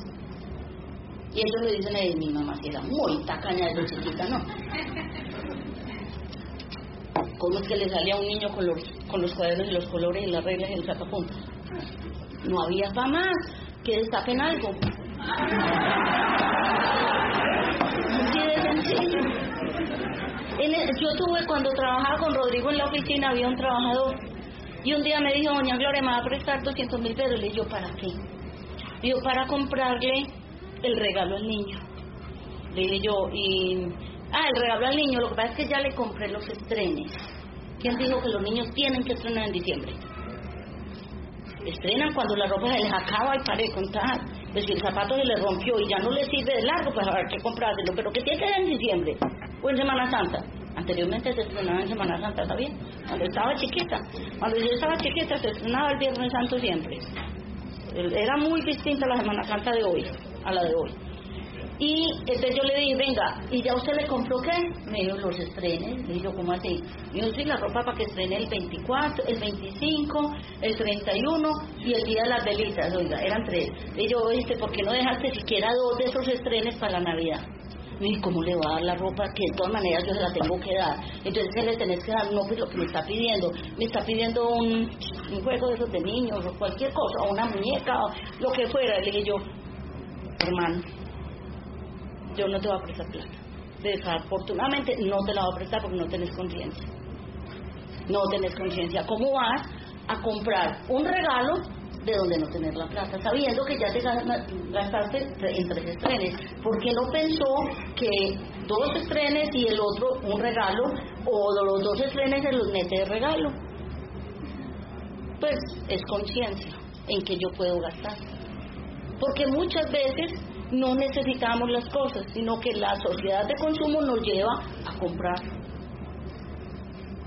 Y eso lo dicen de mi mamá, si era muy tacaña de chiquita, ¿no? ¿Cómo es que le salía a un niño con los, con los cuadernos y los colores y las reglas y el sacapuntas? No había para más que destapen algo. Yo tuve, cuando trabajaba con Rodrigo en la oficina, había un trabajador y un día me dijo, doña Gloria, me va a prestar 200 mil pesos. Le dije, ¿para qué? Dijo, para comprarle el regalo al niño. Le dije yo, y. Ah, el regalo al niño, lo que pasa es que ya le compré los estrenes. ¿Quién dijo que los niños tienen que estrenar en diciembre? Estrenan cuando la ropa se les acaba y pare de contar. Pues si el zapato se le rompió y ya no le sirve de largo, pues habrá que comprárselo. Pero que tiene que ser en diciembre o en Semana Santa. Anteriormente se estrenaba en Semana Santa, ¿sabía? Cuando estaba chiquita. Cuando yo estaba chiquita se estrenaba el Viernes Santo siempre. Era muy distinta la Semana Santa de hoy a la de hoy. Y entonces yo le dije, venga, ¿y ya usted le compró qué? Me dijo, los estrenes. Le digo, ¿cómo así? Me dijo, la ropa para que estrene el 24, el 25, el 31 y el día de las velitas, oiga, eran tres. Le digo, oíste, ¿por qué no dejaste siquiera dos de esos estrenes para la Navidad? Dijo, ¿cómo le va a dar la ropa? Que de todas maneras yo se la tengo que dar. Entonces, ¿qué le tenés que dar? No, pues lo que me está pidiendo. Me está pidiendo un, un juego de esos de niños o cualquier cosa, o una muñeca, o lo que fuera. Le dije yo, hermano, yo no te voy a prestar plata. Desafortunadamente no te la voy a prestar porque no tenés conciencia. No tenés conciencia. ¿Cómo vas a comprar un regalo de donde no tener la plata, sabiendo que ya te gastaste en tres estrenes? ¿Por qué no pensó que dos estrenes y el otro un regalo o los dos estrenes se los mete de regalo? Pues es conciencia en que yo puedo gastar porque muchas veces no necesitamos las cosas, sino que la sociedad de consumo nos lleva a comprar.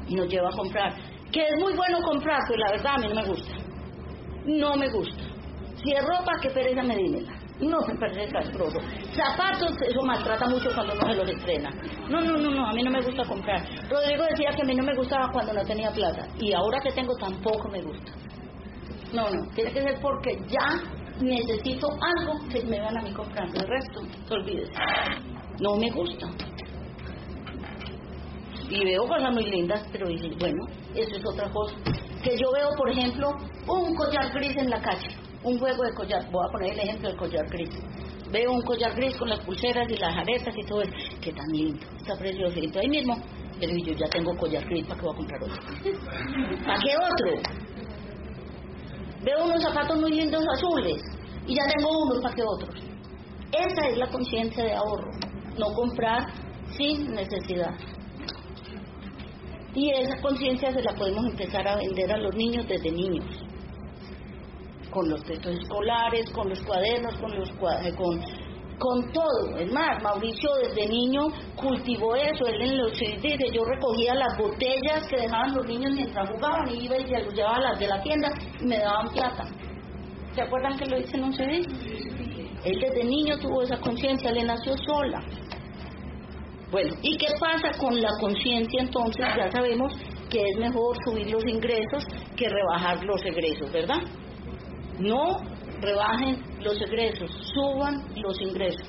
Nos lleva a comprar. Que es muy bueno comprar, pero la verdad a mí no me gusta. No me gusta. Si es ropa, que pereza me dímela. No me parece castroso. Zapatos, eso maltrata mucho cuando no se los estrena. No, no, no, no, a mí no me gusta comprar. Rodrigo decía que a mí no me gustaba cuando no tenía plata. Y ahora que tengo tampoco me gusta. No, no, tiene que ser porque ya necesito algo que me van a mí comprando. El resto, se olvídese. No me gusta. Y veo cosas muy lindas, pero dicen, bueno, eso es otra cosa. Que yo veo, por ejemplo, un collar gris en la calle, un juego de collar. Voy a poner el ejemplo del collar gris. Veo un collar gris con las pulseras y las aretas y todo eso. Que tan lindo, está precioso. Y ahí mismo, pero yo ya tengo collar gris, ¿para qué voy a comprar otro? ¿Para qué otro? Veo unos zapatos muy lindos azules y ya tengo unos para que otros. Esa es la conciencia de ahorro, no comprar sin necesidad. Y esa conciencia se la podemos empezar a vender a los niños desde niños. Con los textos escolares, con los cuadernos, con los eh, con, con todo. Es más, Mauricio desde niño cultivó eso. Él en los dice, yo recogía las botellas que dejaban los niños mientras jugaban y iba y se llevaba las de la tienda y me daban plata. ¿Se acuerdan que lo hice en un CD? Él desde niño tuvo esa conciencia, le nació sola. Bueno, ¿y qué pasa con la conciencia entonces? Ya sabemos que es mejor subir los ingresos que rebajar los egresos, ¿verdad? No rebajen los egresos, suban los ingresos,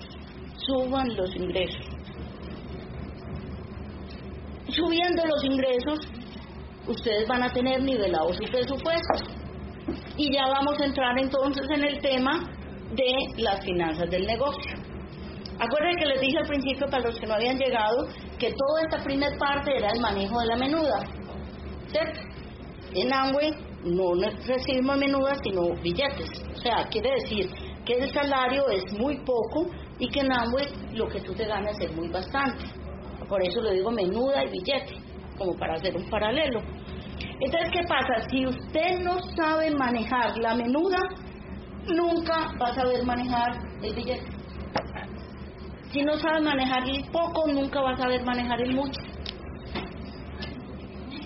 suban los ingresos. Subiendo los ingresos, ustedes van a tener nivelado su presupuesto. Y ya vamos a entrar entonces en el tema de las finanzas del negocio. Acuérdense que les dije al principio, para los que no habían llegado, que toda esta primera parte era el manejo de la menuda. ¿Cierto? En Amway no recibimos menudas, sino billetes. O sea, quiere decir que el salario es muy poco y que en Amway lo que tú te ganas es muy bastante. Por eso le digo menuda y billete, como para hacer un paralelo. Entonces, ¿qué pasa? Si usted no sabe manejar la menuda, nunca va a saber manejar el billete. Si no sabes manejar el poco, nunca vas a saber manejar el mucho.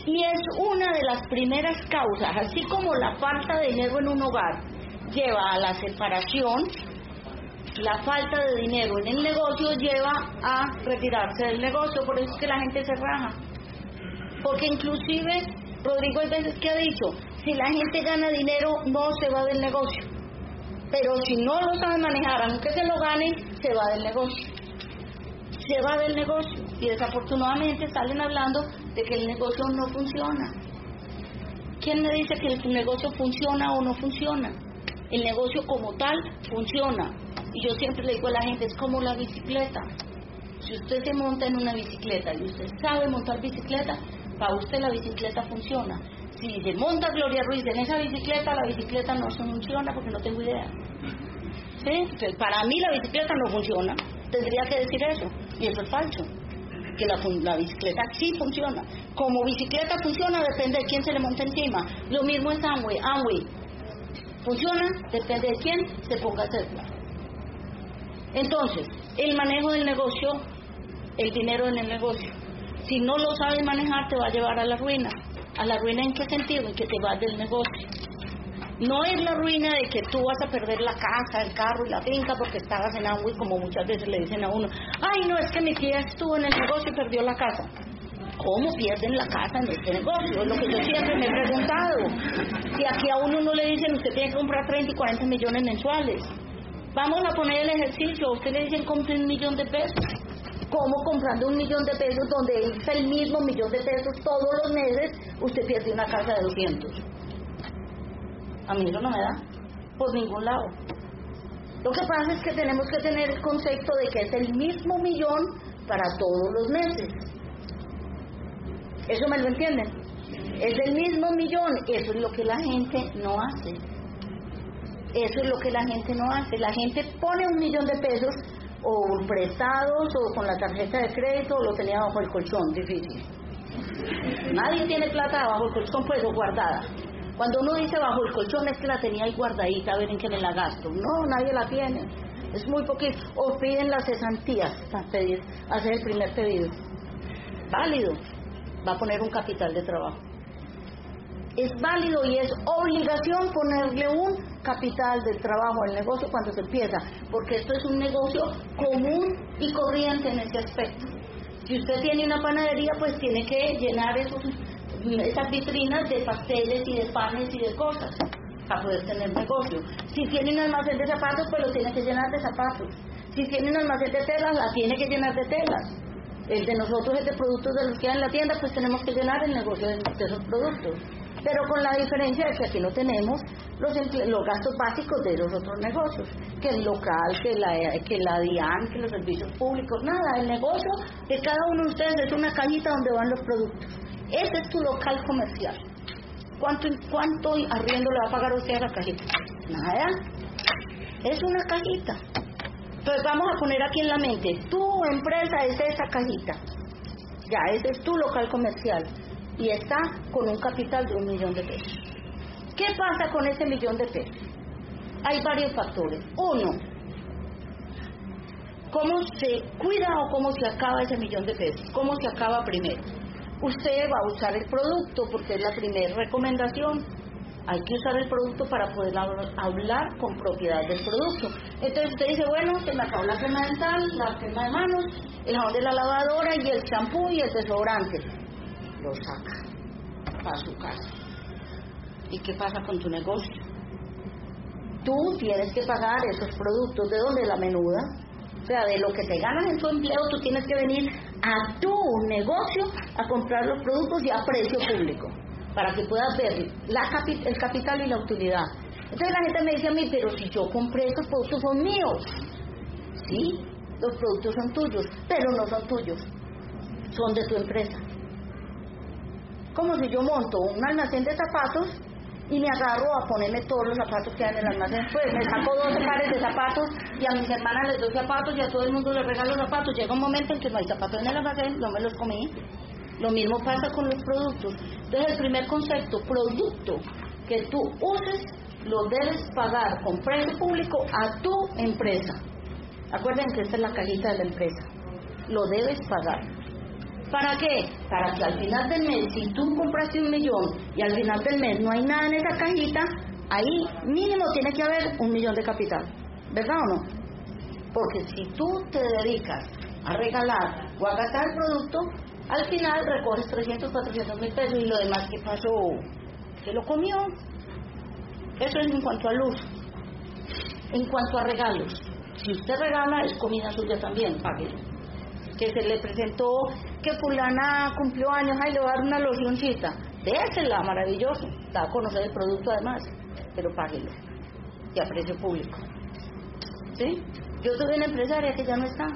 Y es una de las primeras causas, así como la falta de dinero en un hogar lleva a la separación, la falta de dinero en el negocio lleva a retirarse del negocio, por eso es que la gente se raja. Porque inclusive Rodrigo hay veces que ha dicho, si la gente gana dinero no se va del negocio. Pero si no lo sabe manejar, aunque se lo gane, se va del negocio se va del negocio y desafortunadamente salen hablando de que el negocio no funciona. ¿Quién me dice que el negocio funciona o no funciona? El negocio como tal funciona. Y yo siempre le digo a la gente, es como la bicicleta. Si usted se monta en una bicicleta y usted sabe montar bicicleta, para usted la bicicleta funciona. Si se monta Gloria Ruiz en esa bicicleta, la bicicleta no funciona porque no tengo idea. ¿Sí? para mí la bicicleta no funciona tendría que decir eso, y eso es falso, que la, la, bicicleta sí funciona. Como bicicleta funciona, depende de quién se le monta encima. Lo mismo es Amway. Amway funciona, depende de quién se ponga a hacerlo. Entonces, el manejo del negocio, el dinero en el negocio, si no lo sabes manejar, te va a llevar a la ruina. ¿A la ruina en qué sentido? En que te vas del negocio. No es la ruina de que tú vas a perder la casa, el carro y la finca porque estabas en agua y como muchas veces le dicen a uno, ay no, es que mi tía estuvo en el negocio y perdió la casa. ¿Cómo pierden la casa en este negocio? Es lo que yo siempre me he preguntado. Si aquí a uno no le dicen, usted tiene que comprar 30 y 40 millones mensuales. Vamos a poner el ejercicio, usted le dicen compre un millón de pesos. ¿Cómo comprando un millón de pesos donde es el mismo millón de pesos todos los meses, usted pierde una casa de 200? A mí eso no me da por ningún lado. Lo que pasa es que tenemos que tener el concepto de que es el mismo millón para todos los meses. ¿Eso me lo entienden? Es el mismo millón, eso es lo que la gente no hace. Eso es lo que la gente no hace. La gente pone un millón de pesos o prestados o con la tarjeta de crédito o lo tenía bajo el colchón, difícil. Nadie tiene plata bajo el colchón, pues o guardada. Cuando uno dice bajo el colchón es que la tenía ahí guardadita, a ver en qué me la gasto. No, nadie la tiene. Es muy poquito. O piden las cesantías para pedir, hacer el primer pedido. Válido. Va a poner un capital de trabajo. Es válido y es obligación ponerle un capital de trabajo al negocio cuando se empieza, porque esto es un negocio común y corriente en ese aspecto. Si usted tiene una panadería, pues tiene que llenar esos esas vitrinas de pasteles y de panes y de cosas para poder tener negocio. Si tiene un almacén de zapatos, pues lo tiene que llenar de zapatos. Si tiene un almacén de telas, la tiene que llenar de telas. El de nosotros, el de productos de los que hay en la tienda, pues tenemos que llenar el negocio de, esos productos. Pero con la diferencia de que aquí no tenemos los, los gastos básicos de los otros negocios, que el local, que la, que la DIAN, que los servicios públicos, nada. El negocio de cada uno de ustedes es una cajita donde van los productos. Ese es tu local comercial. ¿Cuánto, cuánto arriendo le va a pagar usted a la cajita? Nada. Es una cajita. Entonces vamos a poner aquí en la mente, tu empresa es esa cajita. Ya, ese es tu local comercial. y está con un capital de un millón de pesos. ¿Qué pasa con ese millón de pesos? Hay varios factores. Uno, ¿cómo se cuida o cómo se acaba ese millón de pesos? ¿Cómo se acaba primero? Usted va a usar el producto porque es la primera recomendación. Hay que usar el producto para poder hablar con propiedad del producto. Entonces usted dice, bueno, se me acabó la crema dental, la crema de manos, el jabón de la lavadora y el champú y el desodorante. Lo saca para su casa. ¿Y qué pasa con tu negocio? Tú tienes que pagar esos productos. ¿De dónde? La menuda. Sea, de lo que te ganas en tu empleo, tú tienes que venir a tu negocio a comprar los productos y a precio público, para que puedas ver el capital y la utilidad. Entonces la gente me dice a mí, pero si yo compré estos productos son míos. Sí, los productos son tuyos, pero no son tuyos, son de tu empresa. Como si yo monto un almacén de zapatos y me agarro a ponerme todos los zapatos que hay en el almacén. Pues me saco dos pares de zapatos y a mis hermanas les doy zapatos y a todo el mundo les regalo zapatos. Llega un momento en que no hay zapatos en el almacén, no me los comí. Lo mismo pasa con los productos. Entonces el primer concepto, producto que tú uses, lo debes pagar con precio público a tu empresa. Acuérdense que esta es la cajita de la empresa. Lo debes pagar. ¿Para qué? Para que al final del mes, si tú compraste un millón y al final del mes no hay nada en esa cajita, ahí mínimo tiene que haber un millón de capital. ¿Verdad o no? Porque si tú te dedicas a regalar o a gastar producto, al final recoges 300, 400 mil pesos y lo demás que pasó, se lo comió. Eso es en cuanto a luz. En cuanto a regalos, si usted regala es comida suya también, páguelo que se le presentó que fulana cumplió años, ay, le va a dar una locioncita. Désela, maravilloso. Da a conocer el producto además, pero páguelo. Y a precio público. ¿Sí? Yo tuve una empresaria que ya no está,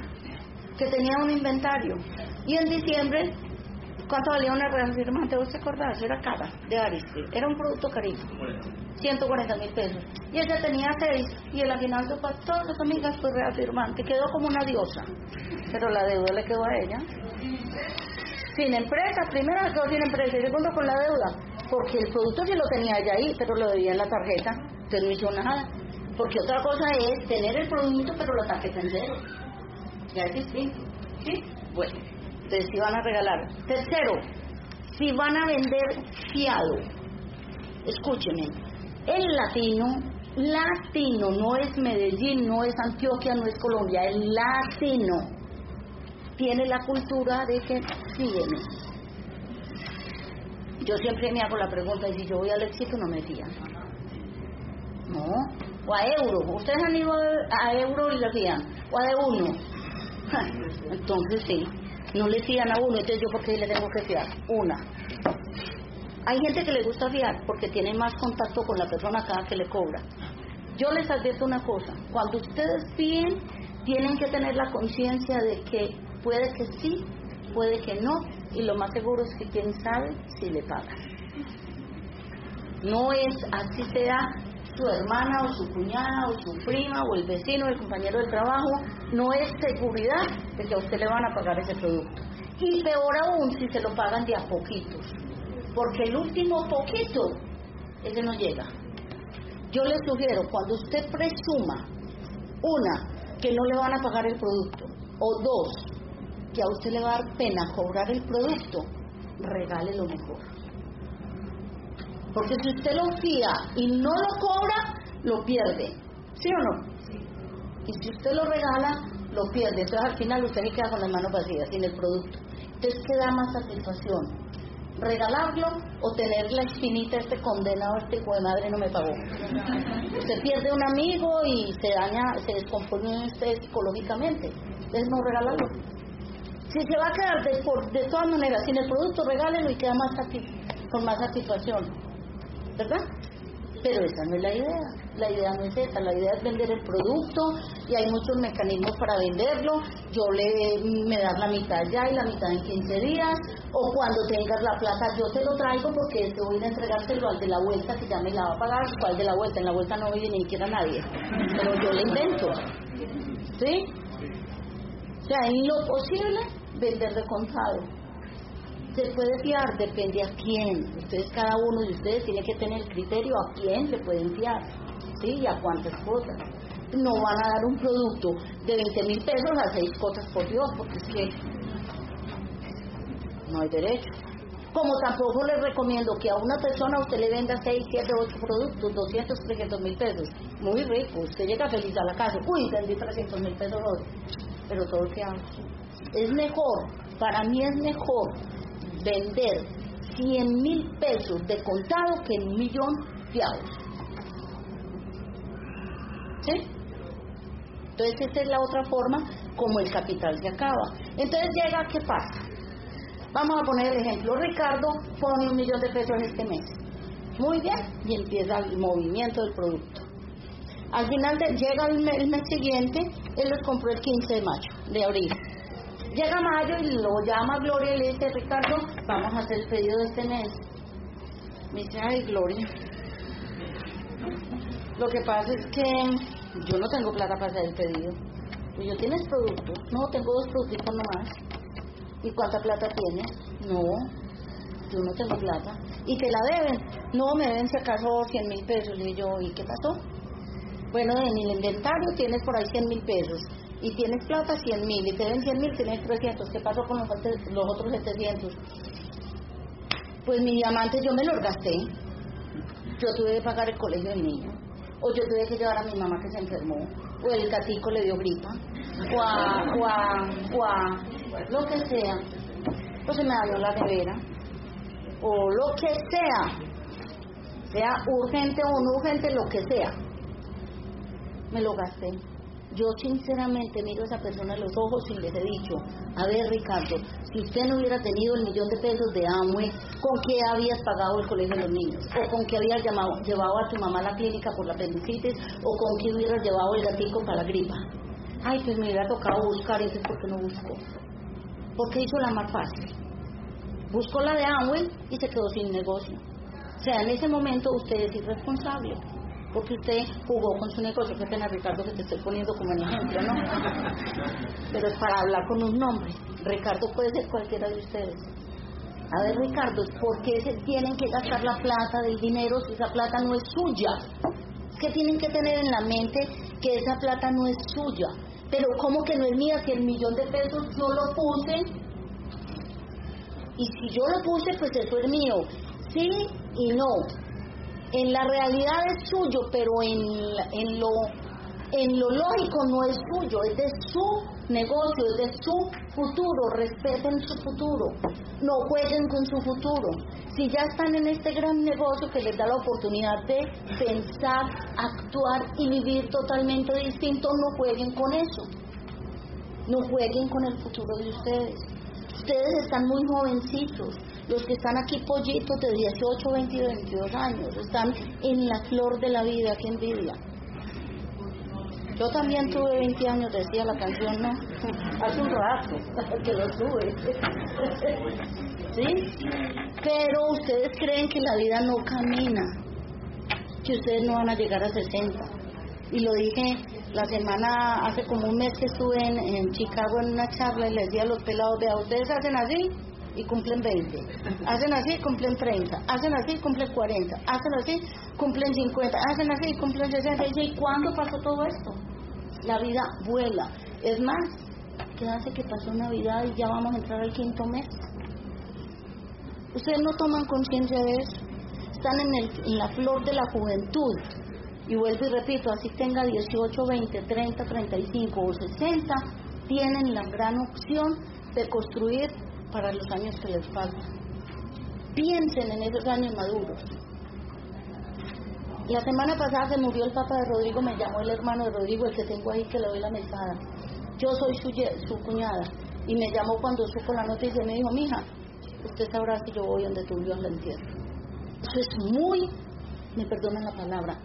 que tenía un inventario. Y en diciembre ¿Cuánto valía una reafirmante? ¿Vos te acordás? Era cara, de Aristide. Era un producto carísimo. 140 mil pesos. Y ella tenía seis. Y el aguinaldo para todas las amigas fue reafirmante. Quedó como una diosa. Pero la deuda le quedó a ella. Sin empresa. Primero quedó sin empresa. Y segundo con la deuda. Porque el producto sí lo tenía ella ahí, pero lo debía en la tarjeta. Entonces no hizo nada. Porque otra cosa es tener el producto, pero la tarjeta en cero. Ya es distinto. ¿Sí? Bueno si van a regalar. Tercero, si van a vender fiado, escúchenme, el latino, latino, no es Medellín, no es Antioquia, no es Colombia, el latino tiene la cultura de que sígueme. Yo siempre me hago la pregunta, y si yo voy al éxito no me fían. No, o a euro, ustedes han ido a euro y lo fían, o a de uno. Entonces sí, no le fían a uno, entonces yo por qué le tengo que fiar. Una. Hay gente que le gusta fiar porque tiene más contacto con la persona cada que le cobra. Yo les advierto una cosa, cuando ustedes fíen, tienen que tener la conciencia de que puede que sí, puede que no, y lo más seguro es que quien sabe si le paga. No es así sea su hermana o su cuñada o su prima o el vecino o el compañero del trabajo, no es seguridad de que a usted le van a pagar ese producto. Y peor aún si se lo pagan de a poquitos, porque el último poquito, ese no llega. Yo le sugiero, cuando usted presuma, una, que no le van a pagar el producto, o dos, que a usted le va a dar pena cobrar el producto, regale lo mejor. Porque si usted lo fía y no lo cobra, lo pierde. ¿Sí o no? Y si usted lo regala, lo pierde. Entonces al final usted se queda con las manos vacías, sin el producto. Entonces, ¿qué da más satisfacción? ¿Regalarlo o tener la espinita, este condenado, este hijo de madre no me pagó? Usted pierde un amigo y se daña, se descompone usted psicológicamente. Entonces, no regalarlo. Si se va a quedar de, de todas maneras sin el producto, regálelo y queda más con más satisfacción. ¿Verdad? Pero esa no es la idea. La idea no es esa. La idea es vender el producto y hay muchos mecanismos para venderlo. Yo le me das la mitad ya y la mitad en 15 días. O cuando tengas la plata yo te lo traigo porque te voy a entregárselo al de la vuelta que ya me la va a pagar. ¿Cuál de la vuelta? En la vuelta no vive ni siquiera nadie. Pero yo le invento. ¿Sí? O sea, en lo posible vender de contado. Se puede fiar, depende a quién. Ustedes, cada uno de ustedes tiene que tener el criterio a quién se pueden fiar, ¿sí? Y a cuántas cosas. No van a dar un producto de 20 mil pesos a seis cosas, por Dios, porque es que no hay derecho. Como tampoco les recomiendo que a una persona usted le venda 6, 7, 8 productos, 200, 300 mil pesos. Muy rico, usted llega feliz a la casa. Uy, vendí 300 mil pesos hoy. Pero todo que hago. Es mejor, para mí es mejor vender 100 mil pesos de contado que un millón fiados. ¿Sí? Entonces esta es la otra forma como el capital se acaba. Entonces llega, ¿qué pasa? Vamos a poner el ejemplo. Ricardo pone un millón de pesos este mes. Muy bien. Y empieza el movimiento del producto. Al final de, llega el mes, el mes siguiente, él los compró el 15 de mayo, de abril. Llega mayo y lo llama Gloria y le dice, Ricardo, vamos a hacer el pedido de este mes. Me dice, ay, Gloria. Lo que pasa es que yo no tengo plata para hacer el pedido. Y yo tienes productos. No, tengo dos productos nomás. ¿Y cuánta plata tienes? No, yo no tengo plata. ¿Y te la deben? No, me deben si acaso 100 mil pesos. Y yo, ¿y qué pasó? Bueno, en el inventario tienes por ahí 100 mil pesos. Y tienes plata 100 mil. Y te deben 100 mil, tienes 300. ¿Qué pasó con los, otros 700? Pues mi diamante yo me los gasté. Yo tuve que pagar el colegio del niño. O yo tuve que llevar a mi mamá que se enfermó. O el gatico le dio gripa. O a, o o lo que sea, pues se me dañó la nevera, o lo que sea, sea urgente o no urgente, lo que sea, me lo gasté. Yo sinceramente miro a esa persona en los ojos y les he dicho, a ver Ricardo, si usted no hubiera tenido el millón de pesos de Amway, ¿con qué habías pagado el colegio de los niños? ¿O con qué habías llevado a tu mamá a la clínica por la apendicitis? ¿O con qué hubieras llevado el gatico para la gripa? Ay, pues me hubiera tocado buscar, y eso es porque no buscó porque hizo la más fácil. Buscó la de Amway y se quedó sin negocio. O sea, en ese momento usted es irresponsable, porque usted jugó con su negocio. Qué pena, Ricardo, que te estoy poniendo como un ejemplo, ¿no? Pero es para hablar con un nombre. Ricardo puede ser cualquiera de ustedes. A ver, Ricardo, ¿por qué se tienen que gastar la plata del dinero si esa plata no es suya? Que tienen que tener en la mente que esa plata no es suya pero ¿cómo que no es mía? Si el millón de pesos yo lo puse, y si yo lo puse, pues eso es mío. Sí y no. En la realidad es suyo, pero en, en, lo, en lo lógico no es suyo, es de su negocio, es de su futuro. Respeten su futuro, no jueguen con su futuro. Si ya están en este gran negocio que les da la oportunidad de pensar, actuar y vivir totalmente distinto, no jueguen con eso. No jueguen con el futuro de ustedes. Ustedes están muy jovencitos. Los que están aquí pollitos de 18, 20 22 años están en la flor de la vida. que envidia! Yo también tuve 20 años, decía la canción, ¿no? <laughs> Hace un rato <laughs> que lo tuve. <laughs> ¿Sí? Pero ustedes creen que la vida no camina, que ustedes no van a llegar a 60. Y lo dije la semana, hace como un mes que estuve en, Chicago en una charla y les decía a los pelados, vea, ustedes hacen así y cumplen 20, hacen así cumplen 30, hacen así cumplen 40, hacen así cumplen 50, hacen así y cumplen 60. ¿Y cuándo pasó todo esto? La vida vuela. Es más, ¿qué hace que pasó Navidad y ya vamos a entrar al quinto mes? Ustedes no toman conciencia de eso. Están en, el, en la flor de la juventud. Y vuelvo y repito, así tenga 18, 20, 30, 35 o 60, tienen la gran opción de construir para los años que les faltan. Piensen en esos años maduros. La semana pasada se murió el papá de Rodrigo, me llamó el hermano de Rodrigo, el que tengo ahí que le doy la mesada. Yo soy su, cuñada. Y me llamó cuando supo la noticia y me dijo, mija, usted sabrá si yo voy donde tu Dios la entierra. Eso es muy, me perdonan la palabra,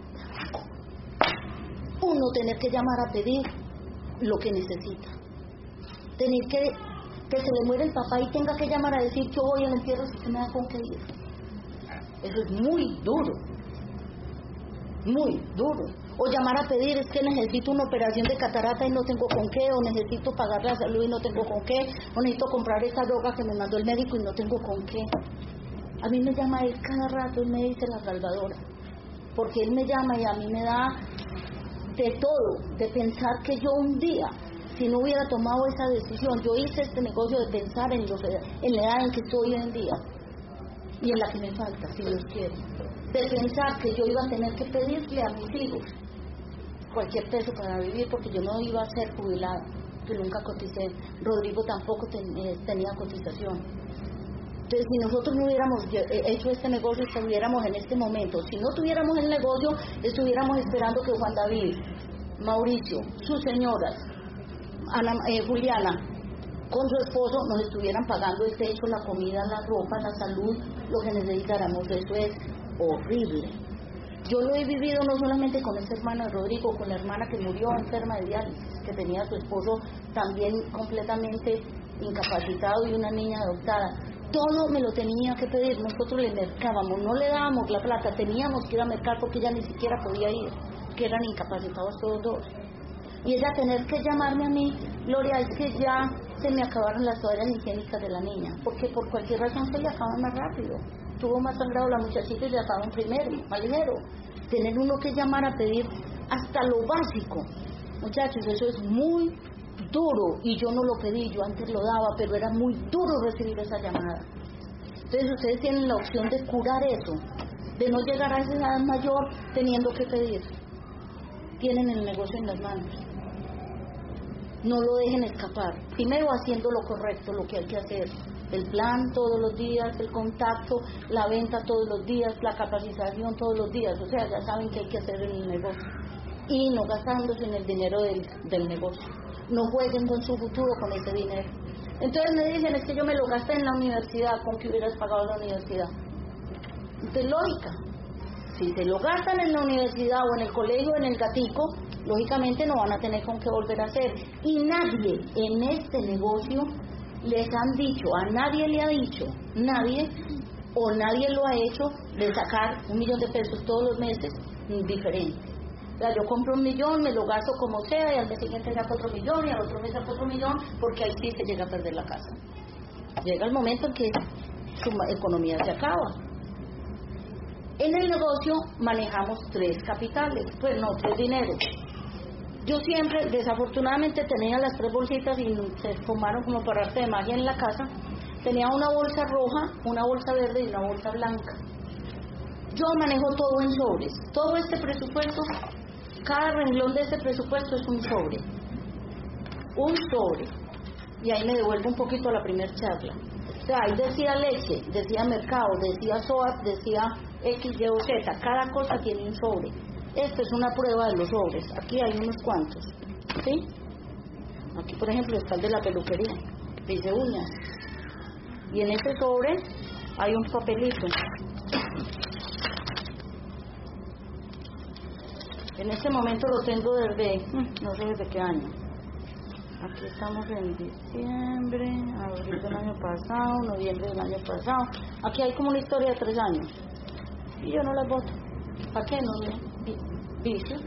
uno tener que llamar a pedir lo que necesita. Tener que, que se le muere el papá y tenga que llamar a decir yo voy al entierro si se me da con qué ir. Eso es muy duro, muy duro. O llamar a pedir, es que necesito una operación de catarata y no tengo con qué, o necesito pagar la salud y no tengo con qué, o necesito comprar esa droga que me mandó el médico y no tengo con qué. A mí me llama él cada rato y me dice la salvadora, porque él me llama y a mí me da de todo, de pensar que yo un día, si no hubiera tomado esa decisión, yo hice este negocio de pensar en, en la edad en que estoy hoy en día y en la que me falta, si Dios quiere, de pensar que yo iba a tener que pedirle a mis hijos cualquier peso para vivir porque yo no iba a ser jubilada, que nunca coticé, Rodrigo tampoco eh, tenía cotización. Entonces, si nosotros no hubiéramos eh, hecho este negocio, estuviéramos en este momento. Si no tuviéramos el negocio, estuviéramos esperando que Juan David, Mauricio, sus señoras, Ana, eh, Juliana, con su esposo nos estuvieran pagando el techo, la comida, la ropa, la salud, lo que necesitáramos. Eso es horrible. Yo lo he vivido no solamente con esta hermana Rodrigo, con la hermana que murió enferma de diálisis, que tenía a su esposo también completamente incapacitado y una niña adoptada. Todo me lo tenía que pedir, nosotros le mercábamos, no le dábamos la plata, teníamos que ir a mercar porque ella ni siquiera podía ir, que eran incapacitados todos dos. Y ella tener que llamarme a mí, Gloria, es que ya se me acabaron las toallas higiénicas de la niña, porque por cualquier razón se le acaban más rápido. Tuvo más sangrado la muchachita y le acaban primero, más. Tener uno que llamar a pedir hasta lo básico. Muchachos, eso es muy duro y yo no lo pedí, yo antes lo daba, pero era muy duro recibir esa llamada. Entonces ustedes tienen la opción de curar eso, de no llegar a esa edad mayor teniendo que pedir. Tienen el negocio en las manos no lo dejen escapar. Primero haciendo lo correcto, lo que hay que hacer. El plan todos los días, el contacto, la venta todos los días, la capacitación todos los días. O sea, ya saben que hay que hacer en el negocio. Y no gastándose en el dinero del, del negocio. No jueguen con su futuro con ese dinero. Entonces me dicen, es que yo me lo gasté en la universidad, ¿con que hubieras pagado la universidad? De lógica. Si se lo gastan en la universidad o en el colegio en el gatico, lógicamente no van a tener con qué volver a hacer. Y nadie en este negocio les han dicho, a nadie le ha dicho, nadie o nadie lo ha hecho de sacar un millón de pesos todos los meses diferente. O sea, yo compro un millón, me lo gasto como sea y al mes siguiente saco otro millón y al otro mes saco otro millón porque ahí sí se llega a perder la casa. Llega el momento en que su economía se acaba. En el negocio manejamos tres capitales, pues no, tres dineros. Yo siempre, desafortunadamente, tenía las tres bolsitas y se formaron como para arte de magia en la casa. Tenía una bolsa roja, una bolsa verde y una bolsa blanca. Yo manejo todo en sobres. Todo este presupuesto, cada renglón de este presupuesto es un sobre. Un sobre. Y ahí me devuelvo un poquito a la primera charla. O sea, ahí decía leche, decía mercado, decía SOAT, decía X, Y o Z. Cada cosa tiene un sobre esta es una prueba de los sobres. Aquí hay unos cuantos. ¿Sí? Aquí, por ejemplo, está el de la peluquería. Dice uñas. Y en ese sobre hay un papelito. En este momento lo tengo desde, mm, no sé desde qué año. Aquí estamos en diciembre, abril del año pasado, noviembre del año pasado. Aquí hay como una historia de tres años. Y yo no la voto. ¿Para qué no? Vicio.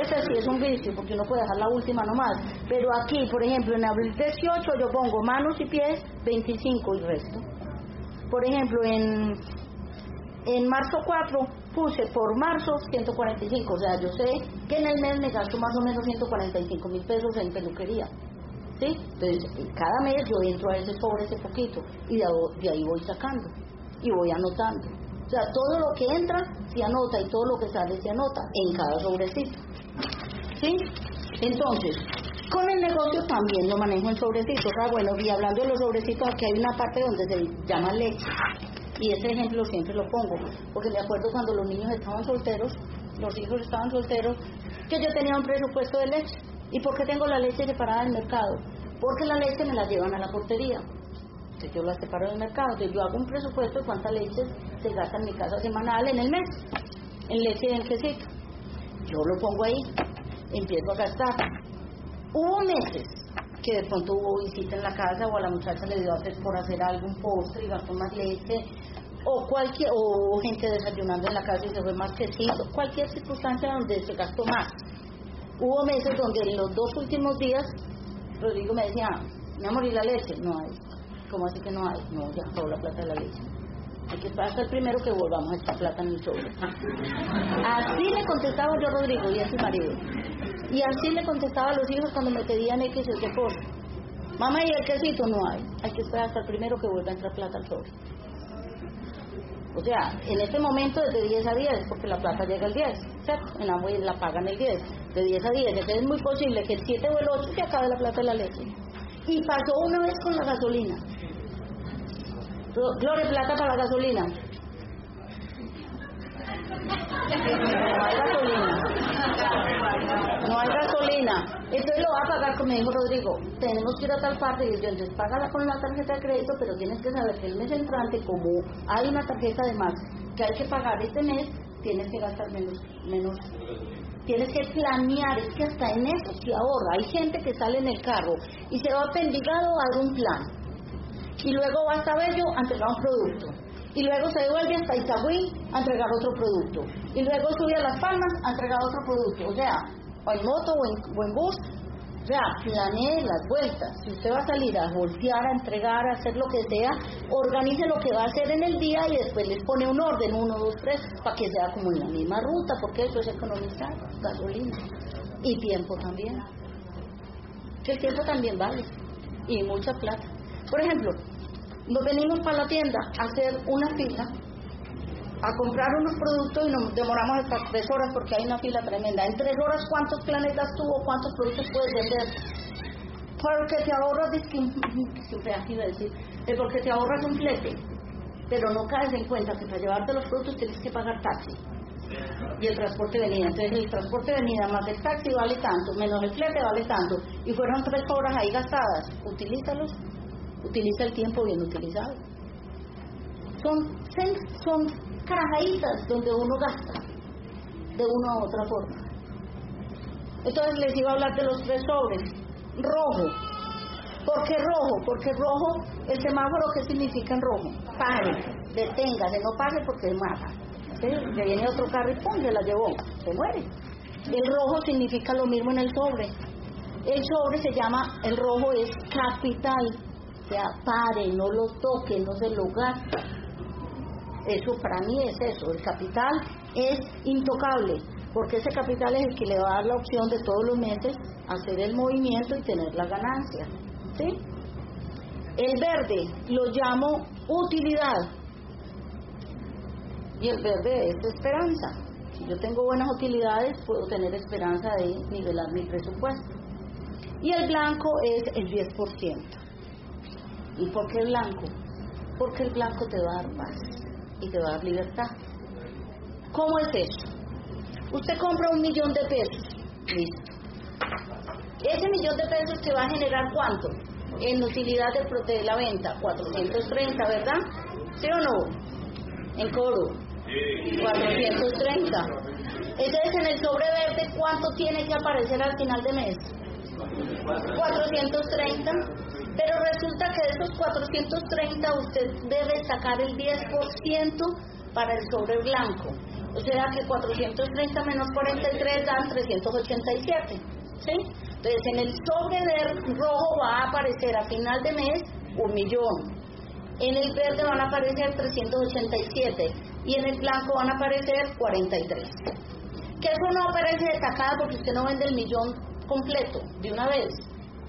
Ese sí es un vicio, porque no puede dejar la última nomás. Pero aquí, por ejemplo, en abril 18 yo pongo manos y pies 25 y resto. Por ejemplo, en, en marzo 4 puse por marzo 145. O sea, yo sé que en el mes me gasto más o menos 145 mil pesos en peluquería. ¿Sí? Entonces, cada mes yo entro a ese sobre ese poquito y de ahí voy sacando y voy anotando. O sea, todo lo que entra se anota y todo lo que sale se anota en cada sobrecito. ¿Sí? Entonces, con el negocio también lo manejo en sobrecitos. Ah, bueno, y hablando de los sobrecitos, aquí hay una parte donde se llama leche. Y ese ejemplo siempre lo pongo, porque me acuerdo cuando los niños estaban solteros, los hijos estaban solteros, que yo tenía un presupuesto de leche. ¿Y por qué tengo la leche separada del mercado? Porque la leche me la llevan a la portería yo la separo del mercado. Entonces yo hago un presupuesto de cuántas leches se gasta en mi casa semanal en el mes, en leche y en quesito. Yo lo pongo ahí, empiezo a gastar. Hubo meses que de pronto hubo visita en la casa o a la muchacha le dio hacer por hacer algún postre y gastó más leche o cualquier o gente desayunando en la casa y se fue más que quesito, cualquier circunstancia donde se gastó más. Hubo meses donde en los dos últimos días Rodrigo me decía, mi amor, ¿y la leche? No hay. ¿Cómo así que no hay? No, ya acabó la plata de la leche. Hay que esperar hasta el primero que volvamos a echar plata en el sobre. Así le contestaba yo a Rodrigo y a su marido. Y así le contestaba a los hijos cuando me pedían X el que por. Mamá, ¿y el quesito? No hay. Hay que esperar hasta el primero que vuelva a entrar plata al sobre. O sea, en este momento es de 10 a 10, porque la plata llega el 10, ¿cierto? En la, la pagan el 10, de 10 a 10. Entonces es muy posible que el 7 o el 8 se acabe la plata de la leche. Y pasó una vez con la gasolina. Gloria, plata para la gasolina. No hay gasolina. No hay gasolina. Entonces lo va a pagar, como dijo Rodrigo. Tenemos que ir a tal parte y yo, entonces págala con la tarjeta de crédito, pero tienes que saber que el mes entrante, como hay una tarjeta de más que hay que pagar este mes, tienes que gastar menos, menos. Tienes que planear, es que hasta en eso se ahorra. Hay gente que sale en el carro y se va pendigado a un plan. Y luego va hasta Bello a entregar un producto y luego se devuelve hasta Itagüí a entregar otro producto y luego sube a Las Palmas a entregar otro producto. O sea, o en moto o en, bus, o sea, planee las vueltas. Si usted va a salir a voltear, a entregar, a hacer lo que sea, organice lo que va a hacer en el día y después les pone un orden, uno, dos, tres, para que sea como en la misma ruta, porque eso es economizar gasolina y tiempo también. Que el tiempo también vale y mucha plata. Por ejemplo, nos venimos para la tienda a hacer una fila a comprar unos productos y nos demoramos hasta tres horas porque hay una fila tremenda. En tres horas, ¿cuántos planetas tuvo? ¿Cuántos productos puedes vender? Porque te ahorras, <laughs> siempre así decir, es porque te ahorras un flete, pero no caes en cuenta que para llevarte los productos tienes que pagar taxi y el transporte venida. Entonces el transporte venida más el taxi vale tanto, menos el flete vale tanto, y fueron tres horas ahí gastadas. Utilízalos utiliza el tiempo bien utilizado. Son, son carajaditas donde uno gasta de una u otra forma. Entonces les iba a hablar de los tres sobres. Rojo. ¿Por qué rojo? Porque rojo, el semáforo, ¿qué significa en rojo? Pare, deténgase, no pase porque mata. ¿Sí? Le viene otro carro y pum, la llevó, se muere. El rojo significa lo mismo en el sobre. El sobre se llama, el rojo es capital, sea, pare, no lo toque, no se lo gaste. Eso para mí es eso, el capital es intocable, porque ese capital es el que le va a dar la opción de todos los meses hacer el movimiento y tener la ganancia. ¿sí? El verde lo llamo utilidad y el verde es esperanza. Si yo tengo buenas utilidades, puedo tener esperanza de nivelar mi presupuesto. Y el blanco es el 10%. ¿Y por qué blanco? Porque el blanco te va a dar paz y te va a dar libertad. ¿Cómo es eso? Usted compra un millón de pesos, listo. Ese millón de pesos te va a generar cuánto? En utilidad de, la venta, 430, ¿verdad? ¿Sí o no? En coro. 430. Entonces en el sobre verde, ¿cuánto tiene que aparecer al final de mes? 430. Pero resulta que de esos 430 usted debe sacar el 10% para el sobre blanco. O sea que 430 menos 43 dan 387. ¿Sí? Entonces en el sobre de rojo va a aparecer a final de mes un millón. En el verde van a aparecer 387 y en el blanco van a aparecer 43. Que eso no aparece destacado porque usted no vende el millón completo de una vez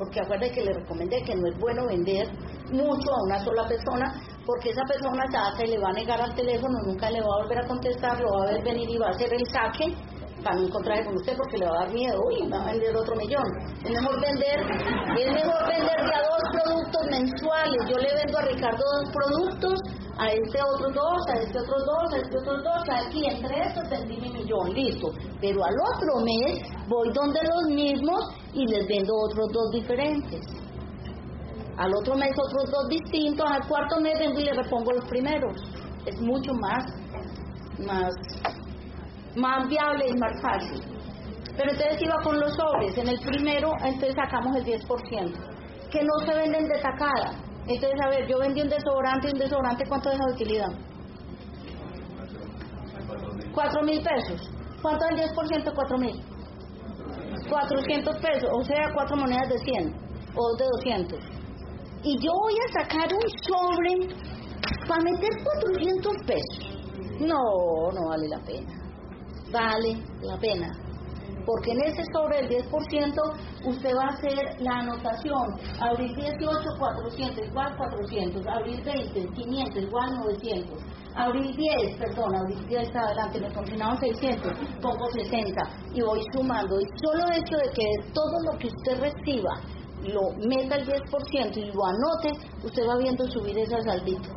porque acuérdate que le recomendé que no es bueno vender mucho a una sola persona, porque esa persona se le va a negar al teléfono, nunca le va a volver a contestar, lo va a ver venir y va a hacer el saque para no encontrarse con usted porque le va a dar miedo, uy, va a vender otro millón. Es mejor vender, es mejor vender ya dos productos mensuales. Yo le vendo a Ricardo dos productos, a este otro dos, a este otro dos, a este otro dos, aquí entre estos vendí mi millón, listo. Pero al otro mes voy donde los mismos y les vendo otros dos diferentes. Al otro mes otros dos distintos, al cuarto mes vengo y le repongo los primeros. Es mucho más, más más viable y más fácil. Pero entonces iba con los sobres, en el primero entonces sacamos el 10%, que no se venden de tacada. Entonces, a ver, yo vendí un desodorante y un desodorante, ¿cuánto deja de utilidad? 4 mil pesos. ¿Cuánto es el 10%? 4 mil. 400 pesos, o sea, cuatro monedas de 100 o de 200. Y yo voy a sacar un sobre para meter 400 pesos. No, no vale la pena. Vale la pena porque en ese sobre el 10% usted va a hacer la anotación, abrir 18, 400, igual 400, abrir 20, 500, igual 900, abrir 10, perdón, abrir 10 adelante, me confinaron 600, pongo 60 y voy sumando. Y solo hecho de que todo lo que usted reciba lo meta el 10% y lo anote, usted va viendo subir ese saldito.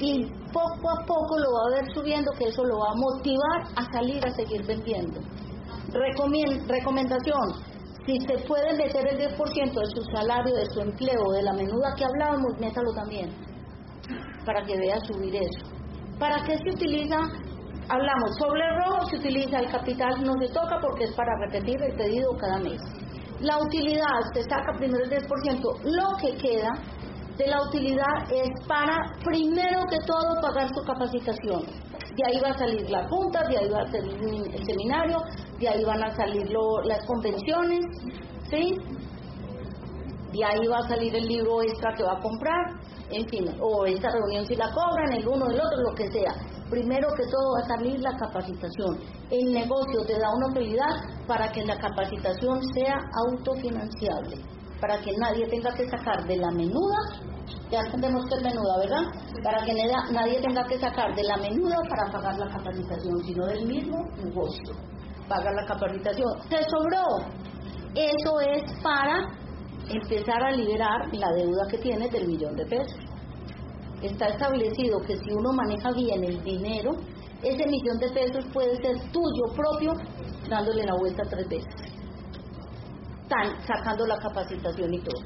Y poco a poco lo va a ver subiendo, que eso lo va a motivar a salir a seguir vendiendo recomendación, si se puede meter el 10% de su salario, de su empleo, de la menuda que hablábamos, métalo también, para que vea subir eso. ¿Para qué se utiliza? Hablamos, sobre el rojo se utiliza el capital, no se toca porque es para repetir el pedido cada mes. La utilidad, se saca primero el 10%, lo que queda de la utilidad es para, primero que todo, pagar su capacitación. De ahí va a salir la junta, de ahí va a salir el seminario, de ahí van a salir las convenciones, ¿sí? De ahí va a salir el libro extra que va a comprar, en fin, o esta reunión si la cobran, el uno, el otro, lo que sea. Primero que todo va a salir la capacitación. El negocio te da una utilidad para que la capacitación sea autofinanciable, para que nadie tenga que sacar de la menuda, ya entendemos que es menuda, ¿verdad? Para que nadie tenga que sacar de la menuda para pagar la capacitación, sino del mismo negocio paga la capacitación. ¿Se sobró? Eso es para empezar a liberar la deuda que tiene del millón de pesos. Está establecido que si uno maneja bien el dinero, ese millón de pesos puede ser tuyo propio dándole la vuelta tres veces, Tan, sacando la capacitación y todo.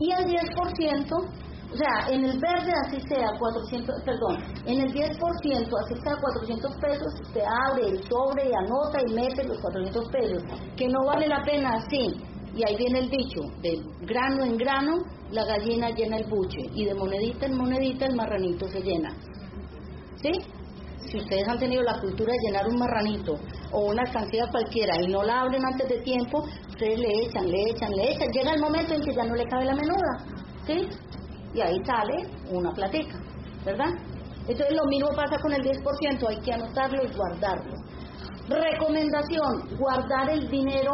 Y el 10% o sea, en el verde así sea 400, perdón, en el 10% así sea 400 pesos, usted abre el sobre y anota y mete los 400 pesos, que no vale la pena así. Y ahí viene el dicho, de grano en grano, la gallina llena el buche, y de monedita en monedita el marranito se llena. ¿Sí? Si ustedes han tenido la cultura de llenar un marranito o una cantidad cualquiera y no la abren antes de tiempo, ustedes le echan, le echan, le echan. Llega el momento en que ya no le cabe la menuda. ¿Sí? y ahí sale una platica, ¿verdad? Entonces lo mismo pasa con el 10%, hay que anotarlo y guardarlo. Recomendación, guardar el dinero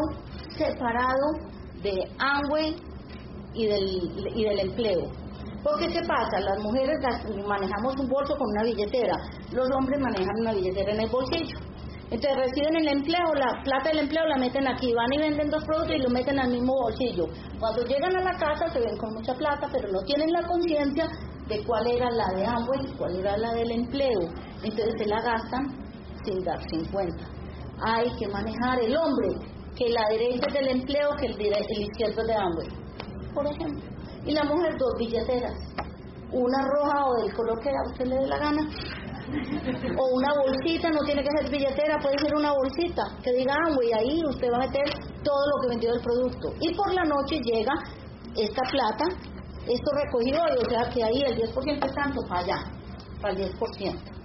separado de Amway y del, y del empleo. Porque ¿qué pasa? Las mujeres manejamos un bolso con una billetera, los hombres manejan una billetera en el bolsillo. Entonces reciben el empleo, la plata del empleo la meten aquí, van y venden dos productos y lo meten al mismo bolsillo. Cuando llegan a la casa se ven con mucha plata, pero no tienen la conciencia de cuál era la de ambos y cuál era la del empleo. Entonces se la gastan sin darse en cuenta. Hay que manejar el hombre, que la derecha es del empleo, que el, el izquierdo es de ambos, por ejemplo. Y la mujer dos billeteras, una roja o del color que a usted le dé la gana, o una bolsita, no tiene que ser billetera, puede ser una bolsita que diga y ahí usted va a meter todo lo que vendió del producto. Y por la noche llega esta plata, esto recogido hoy, o sea que ahí el 10% es tanto para allá, para el 10%.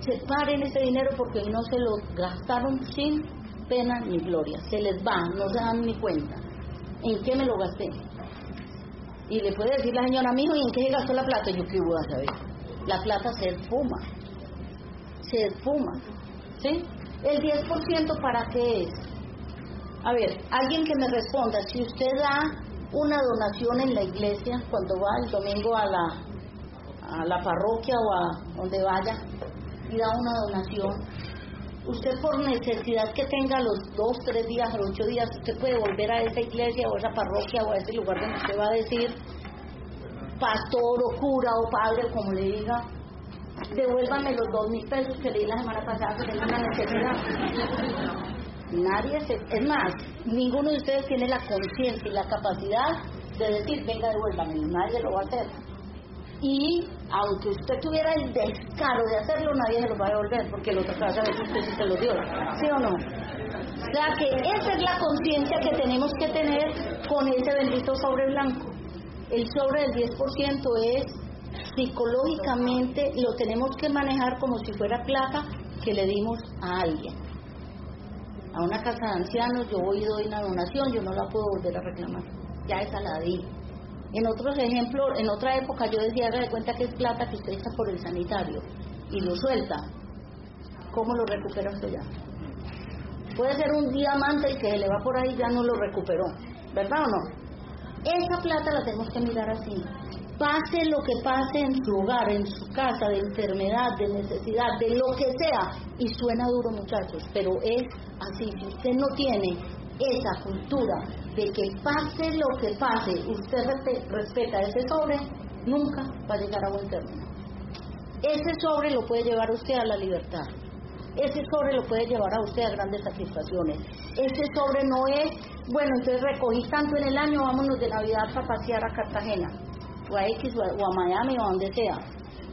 Separen ese dinero porque no se lo gastaron sin pena ni gloria, se les va, no se dan ni cuenta. ¿En qué me lo gasté? Y le puede decir la señora, mijo, ¿y en qué se gastó la plata? Yo qué voy a saber la plata se esfuma, se esfuma, ¿sí? ¿El 10% para qué es? A ver, alguien que me responda, si usted da una donación en la iglesia cuando va el domingo a la, a la parroquia o a donde vaya y da una donación, usted por necesidad que tenga los dos, tres días o ocho días, usted puede volver a esa iglesia o a esa parroquia o a ese lugar donde usted va a decir, pastor o cura o padre, como le diga, devuélvame los dos mil pesos que le di la semana pasada que tengo una necesidad. Nadie se, es más, ninguno de ustedes tiene la conciencia y la capacidad de decir, venga, devuélvame, nadie lo va a hacer. Y aunque usted tuviera el descaro de hacerlo, nadie se lo va a devolver, porque lo otro a ver si usted sí se lo dio, ¿sí o no? O sea que esa es la conciencia que tenemos que tener con ese bendito sobre blanco el sobre del 10% es psicológicamente lo tenemos que manejar como si fuera plata que le dimos a alguien. A una casa de ancianos yo voy y doy una donación, yo no la puedo volver a reclamar. Ya esa la di. En otros ejemplos, en otra época yo decía, haga de cuenta que es plata que usted echa por el sanitario y lo suelta. ¿Cómo lo recupera usted ya? Puede ser un diamante y que le va por ahí ya no lo recuperó, ¿verdad o no? Esa plata la tenemos que mirar así. Pase lo que pase en su hogar, en su casa, de enfermedad, de necesidad, de lo que sea. Y suena duro muchachos, pero es así. Si usted no tiene esa cultura de que pase lo que pase, usted respeta ese sobre, nunca va a llegar a buen término. Ese sobre lo puede llevar usted a la libertad. Ese sobre lo puede llevar a usted a grandes satisfacciones. Ese sobre no es, bueno, entonces recogí tanto en el año, vámonos de Navidad para pasear a Cartagena, o a X, o a, Miami, o a donde sea.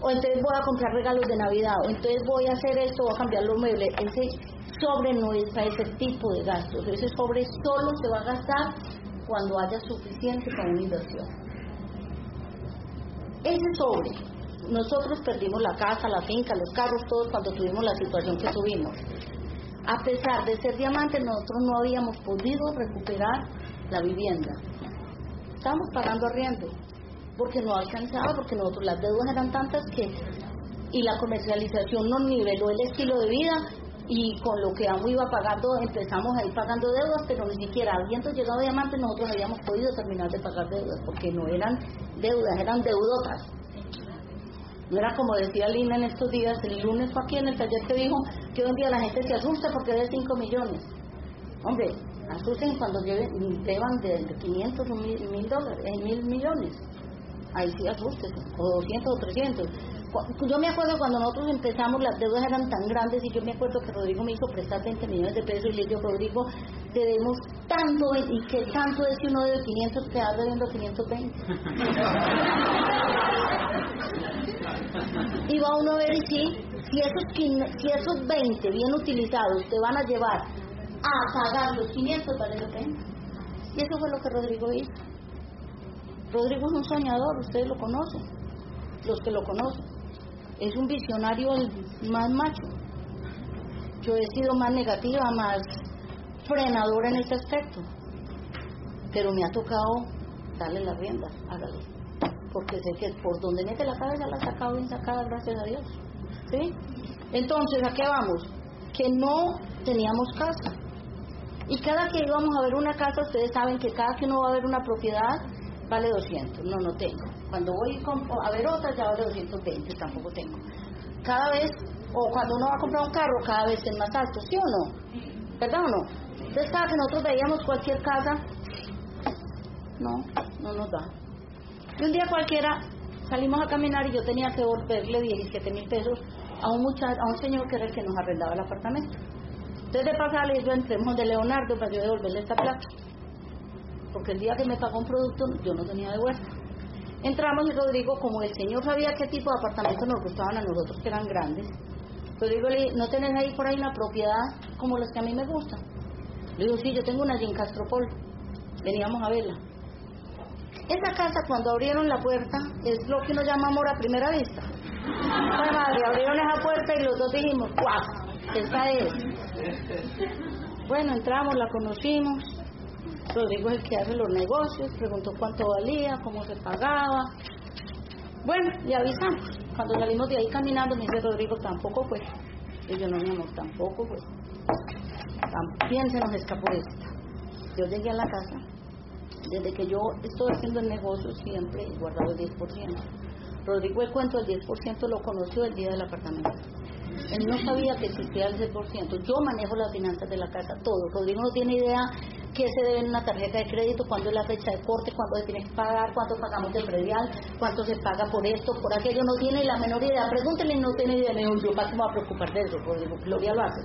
O entonces voy a comprar regalos de Navidad, o entonces voy a hacer esto, voy a cambiar los muebles. Ese sobre no es para ese tipo de gastos. Ese sobre solo se va a gastar cuando haya suficiente para una inversión. Ese sobre nosotros perdimos la casa, la finca, los carros, todos cuando tuvimos la situación que tuvimos. A pesar de ser diamantes, nosotros no habíamos podido recuperar la vivienda. Estábamos pagando arriendo, porque no alcanzaba, porque nosotros las deudas eran tantas que, y la comercialización nos niveló el estilo de vida, y con lo que amo iba pagando, empezamos a ir pagando deudas, pero ni siquiera habiendo llegado diamantes nosotros habíamos podido terminar de pagar deudas, porque no eran deudas, eran deudotas. No era como decía Lina en estos días, el lunes fue aquí en el taller que dijo que hoy en día la gente se asusta porque debe 5 millones. Hombre, asusten cuando lleven, deban de 500 o mil, dólares, eh, mil millones. Ahí sí asusten, o 200 o 300. Yo me acuerdo cuando nosotros empezamos, las deudas eran tan grandes y yo me acuerdo que Rodrigo me hizo prestar 20 millones de pesos y le dije, Rodrigo, debemos tanto y que tanto es que uno debe 500, queda debiendo 520. y va uno a ver si, si, esos, si esos 20 bien utilizados te van a llevar a pagar los 500, vale la pena. Y eso fue lo que Rodrigo hizo. Rodrigo es un soñador, ustedes lo conocen, los que lo conocen. Es un visionario más macho. Yo he sido más negativa, más frenadora en este aspecto. Pero me ha tocado darle las riendas, hágalo porque sé que por donde mete la cabeza la ha sacado bien sacada, gracias a Dios. ¿Sí? Entonces, ¿a qué vamos? Que no teníamos casa. Y cada que íbamos a ver una casa, ustedes saben que cada que uno va a ver una propiedad, vale 200. No, no tengo. Cuando voy a ver otra, ya vale 220, tampoco tengo. Cada vez, o cuando uno va a comprar un carro, cada vez es más alto, ¿sí o no? ¿Verdad o no? Entonces, cada que nosotros veíamos cualquier casa, no, no nos da. Y un día cualquiera salimos a caminar y yo tenía que volverle 17 mil pesos a un, muchacho, a un señor que era el que nos arrendaba el apartamento. Entonces de pasarle yo entremos de Leonardo para yo devolverle esta plata. Porque el día que me pagó un producto yo no tenía de vuelta. Entramos y Rodrigo, como el señor sabía qué tipo de apartamentos nos gustaban a nosotros, que eran grandes, Rodrigo le ¿no tenés ahí por ahí una propiedad como las que a mí me gustan? Le digo, sí, yo tengo una allí en Castropol. Veníamos a verla. Esa casa cuando abrieron la puerta es lo que uno llama amor a primera vista. Madre, abrieron esa puerta y los dos dijimos, ¡guau! Esa es. Bueno, entramos, la conocimos. Rodrigo es el que hace los negocios, preguntó cuánto valía, cómo se pagaba. Bueno, y avisamos. Cuando salimos de ahí caminando, me dice Rodrigo, tampoco pues. Y yo no, mi amor, tampoco pues. También se nos escapó esta. Yo llegué a la casa desde que yo estoy haciendo el negocio siempre he guardado el 10%. Rodrigo el cuento del 10% lo conoció el día del apartamento. Él no sabía que existía el 10%. Yo manejo las finanzas de la casa, todo. Rodrigo no tiene idea qué se debe en una tarjeta de crédito, cuándo es la fecha de corte, cuándo se tiene que pagar, cuánto pagamos de predial, cuánto se paga por esto, por aquello. No tiene la menor idea. Pregúntenle, no tiene idea. Me yo, ¿para qué me voy a preocupar de eso? Rodrigo, Gloria lo hace.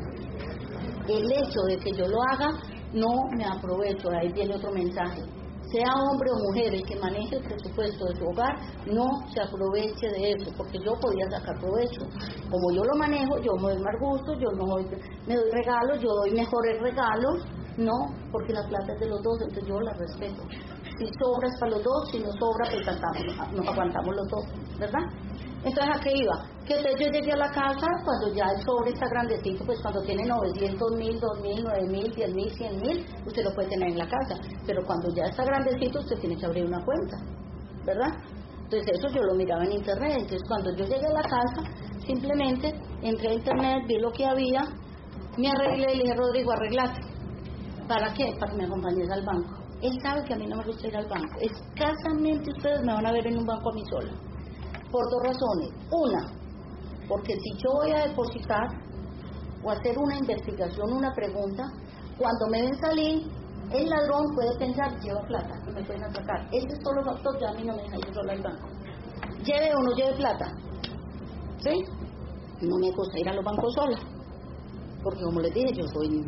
El hecho de que yo lo haga, no me aprovecho. Ahí viene otro mensaje sea hombre o mujer el que maneje el presupuesto de su hogar, no se aproveche de eso, porque yo podía sacar provecho. Como yo lo manejo, yo me doy más gusto, yo no me doy regalos, yo doy mejores regalos, no, porque la plata es de los dos, entonces yo la respeto. Si sobra es para los dos, si no sobra, pues aguantamos los dos, ¿verdad? Entonces, ¿a qué iba? Que entonces yo llegué a la casa cuando ya el sobre está grandecito, pues cuando tiene 900 mil, 2 mil, 9 mil, 10 mil, 100 mil, usted lo puede tener en la casa. Pero cuando ya está grandecito, usted tiene que abrir una cuenta, ¿verdad? Entonces eso yo lo miraba en internet. Entonces cuando yo llegué a la casa, simplemente entré a internet, vi lo que había, me arreglé y le dije, Rodrigo, arreglate. ¿Para qué? Para que me acompañes al banco. Él sabe que a mí no me gusta ir al banco. Escasamente ustedes me van a ver en un banco a mí sola. Por dos razones. Una, porque si yo voy a depositar o hacer una investigación, una pregunta, cuando me ven salir, el ladrón puede pensar, lleva plata, que me pueden atracar. Ese es todo los factores, ya a mí no me deja ir sola al banco. Lleve o no lleve plata. ¿Sí? No me gusta ir a los bancos sola. Porque como les dije, yo soy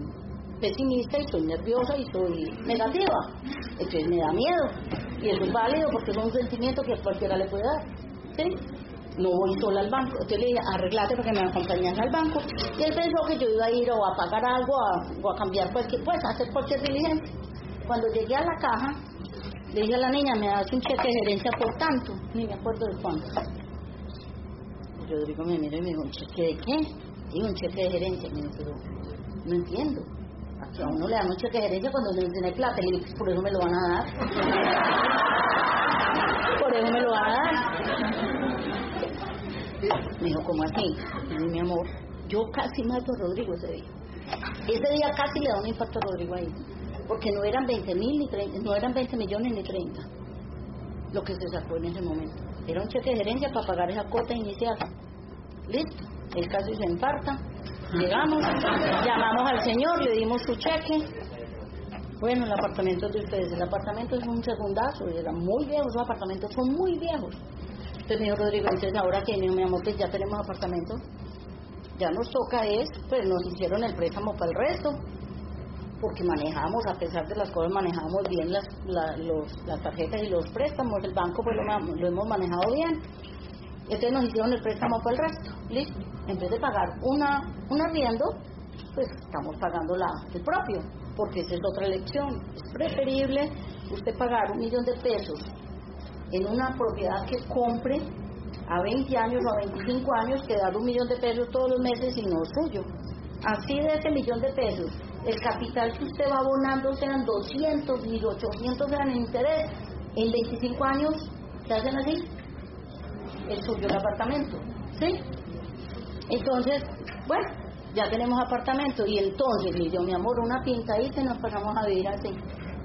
pesimista y soy nerviosa y soy negativa. Entonces me da miedo. Y eso es válido porque es un sentimiento que cualquiera le puede dar. No voy sola al banco. Entonces le dije, arreglate porque me acompañas al banco. Y él pensó que yo iba a ir o a pagar algo o a cambiar cualquier, pues a hacer cualquier diligencia. Cuando llegué a la caja, le dije a la niña, me das un cheque de gerencia por tanto. Ni me acuerdo de cuánto. Rodrigo me miró y me dijo, ¿un cheque de qué? Digo, un cheque de gerencia. Y me dijo, no entiendo. Aquí a uno le dan un cheque de gerencia cuando no tiene plata. Y por eso me lo van a dar. <laughs> por eso me lo van a dar. Me dijo, ¿cómo así? Y mi amor, yo casi mato a Rodrigo ese día. Ese día casi le da un infarto a Rodrigo ahí. Porque no eran 20 mil ni 30, no eran 20 millones ni 30 lo que se sacó en ese momento. Era un cheque de gerencia para pagar esa cuota inicial. Listo. El casi se infarta. Llegamos, llamamos al señor, le dimos su cheque. Bueno, el apartamento de ustedes, el apartamento es un segundazo, eran muy viejos, los apartamentos son muy viejos. Entonces me dijo Rodrigo, entonces ahora que mi amor, pues ya tenemos apartamento, ya nos toca es, pues nos hicieron el préstamo para el resto, porque manejamos, a pesar de las cosas, manejamos bien las, las tarjetas y los préstamos, el banco pues lo, lo, hemos manejado bien. Entonces nos hicieron el préstamo para el resto, listo. En vez de pagar una, un arriendo, pues estamos pagando la, el propio, porque esa es otra elección. Es preferible usted pagar un millón de pesos en una propiedad que compre a 20 años o a 25 años que dar un millón de pesos todos los meses y no suyo. Así de ese millón de pesos, el capital que usted va abonando sean 200 y 800 sean en interés, en 25 años, ¿se hacen así? Es suyo el apartamento, ¿sí? Entonces, bueno, ya tenemos apartamento y entonces le dio mi amor una pinta y nos pasamos a vivir así.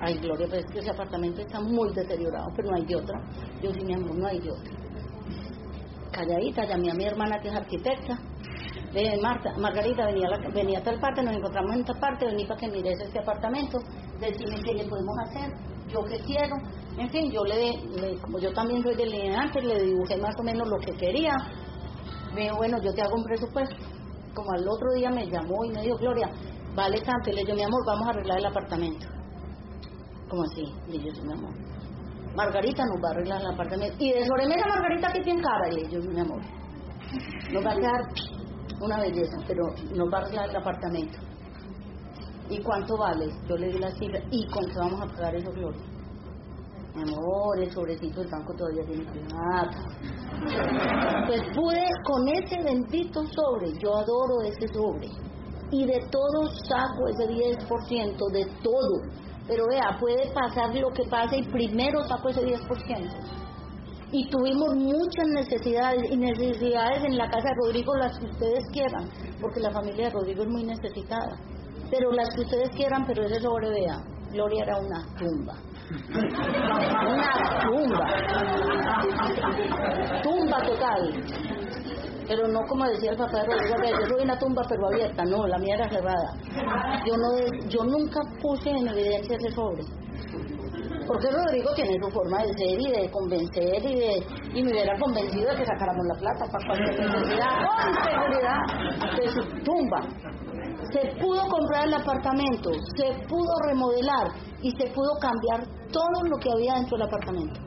Ay, Gloria, pero es que ese apartamento está muy deteriorado, pero no hay de otra. Yo sí, mi amor, no hay de otra. Calladita, llamé a mi hermana que es arquitecta. Marta, Margarita, venía, la, venía a tal parte, nos encontramos en tal parte, vení para que mires este apartamento, decime qué le podemos hacer, yo qué quiero. En fin, yo le, le como yo también soy delineante, le dibujé más o menos lo que quería. Me dijo, bueno, yo te hago un presupuesto. Como al otro día me llamó y me dijo, Gloria, vale tanto. Le dije, mi amor, vamos a arreglar el apartamento. ¿Cómo así? Y yo, mi amor. Margarita nos va a arreglar el apartamento. Y de sobremesa, Margarita, que tiene cara. Le yo, mi amor. Nos va a quedar una belleza, pero nos va a arreglar el apartamento. ¿Y cuánto vale? Yo le di la cifra. ¿Y con qué vamos a pagar eso, Gloria? Mi amor, el sobrecito del banco todavía tiene plata. Pues pude con ese bendito sobre, yo adoro ese sobre. Y de todo saco ese 10%, de todo. Pero vea, puede pasar lo que pase y primero saco ese 10%. Y tuvimos muchas necesidades, y necesidades en la casa de Rodrigo, las que ustedes quieran, porque la familia de Rodrigo es muy necesitada. Pero las que ustedes quieran, pero ese sobre, vea, Gloria era una tumba. Una tumba. Tumba total. Pero no como decía el papá de Rodrigo, yo soy una tumba pero abierta, no, la mía era cerrada. Yo no yo nunca puse en evidencia ese sobre. Porque Rodrigo tiene su forma de ser y de convencer y de y me hubiera convencido de que sacáramos la plata para cualquier necesidad, con seguridad, de su tumba. Se pudo comprar el apartamento, se pudo remodelar y se pudo cambiar todo lo que había dentro del apartamento.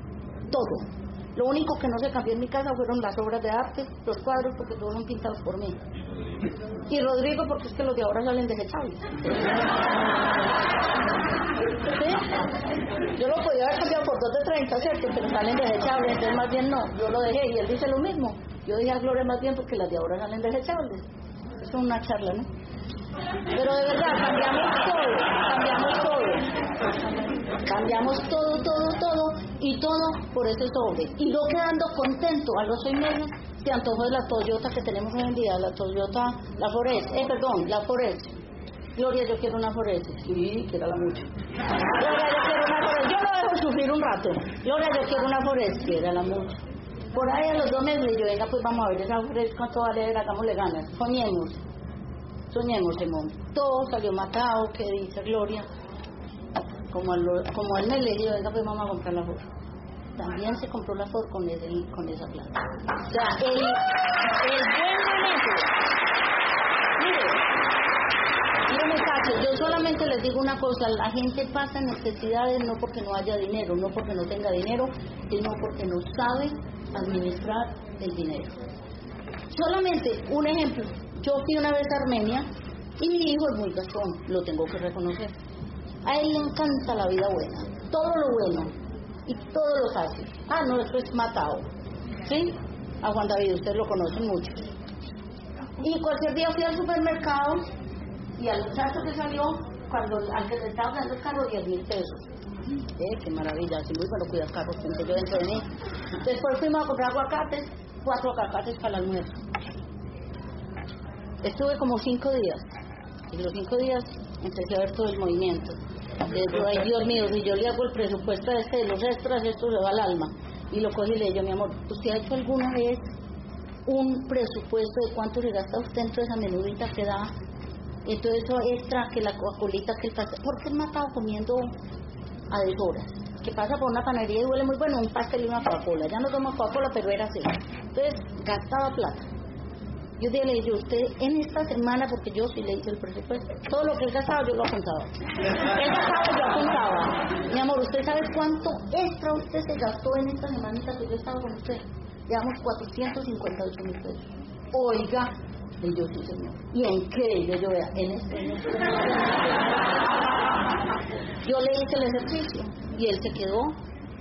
Todo. Lo único que no se cambió en mi casa fueron las obras de arte, los cuadros, porque todos son pintados por mí. Y Rodrigo, porque es que los de ahora salen desechables. ¿Sí? Yo lo podía haber cambiado por dos de 30, ¿cierto? Pero salen desechables, entonces más bien no. Yo lo dejé y él dice lo mismo. Yo dije a Gloria más bien porque las de ahora salen desechables. Es una charla, ¿no? Pero de verdad, cambiamos todo, cambiamos todo. Cambiamos todo, todo, todo y todo por ese sobre. Y yo quedando contento a los seis meses se antojó de la Toyota que tenemos hoy en día, la Toyota, la Forest, eh, perdón, la Forest. Gloria, yo quiero una Forest. Sí, quiero la mucho. Gloria, yo quiero una Forest. Yo lo dejo sufrir un rato. Gloria, yo quiero una Forest. Quiero la mucho. Por ahí a los dos meses yo, venga, pues vamos a ver esa Forest cuánto vale, hagámosle ganas. Soñemos. Soñemos, Simón. Todo salió matado, que dice Gloria. Como él, como él me le dijo, venga, pues vamos a comprar la Ford. También se compró la Ford con, esa plata. O sea, el, el buen momento. Mire, yo solamente les digo una cosa, la gente pasa necesidades no porque no haya dinero, no porque no tenga dinero, sino porque no sabe administrar el dinero. Solamente un ejemplo, yo fui una vez a Armenia y mi hijo es muy gastón, lo tengo que reconocer. A él le encanta la vida buena, todo lo bueno y todo lo fácil. Ah, no, eso es matado. ¿Sí? A Juan David, ustedes lo conocen mucho. Y cualquier día fui al supermercado y al muchacho que salió, cuando al que le estaba dando el carro, 10 mil pesos. Eh, qué maravilla, así muy bueno cuidar carros, yo dentro de mí. Después fuimos a comprar aguacates, cuatro aguacates para el almuerzo. Estuve como cinco días. Y los cinco días empecé a ver todo el movimiento. Desde, ay Dios mío, si yo le hago el presupuesto a este de los extras, esto le va al alma. Y lo cogí y le digo, mi amor, ¿usted ha hecho alguna vez un presupuesto de cuánto le gasta usted dentro de esa menudita que da? Y todo eso extra, que la coca-colita, que el pastel. ¿Por qué me ha estado comiendo a deshoras? Que pasa por una panadería y huele muy bueno un pastel y una Coca-Cola. Ya no tomo Coca-Cola, pero era así. Entonces, gastaba plata. Yo dije, le dije, usted en esta semana, porque yo sí le hice el presupuesto, todo lo que él gastaba yo lo apuntaba. Él gastaba, yo apuntaba. Mi amor, ¿usted sabe cuánto extra usted se gastó en esta semanita que yo estaba con usted? Llevamos 458 mil pesos. Oiga, le yo sí, señor. ¿Y en qué? Yo, vea, en este, en. Yo le hice el ejercicio y él se quedó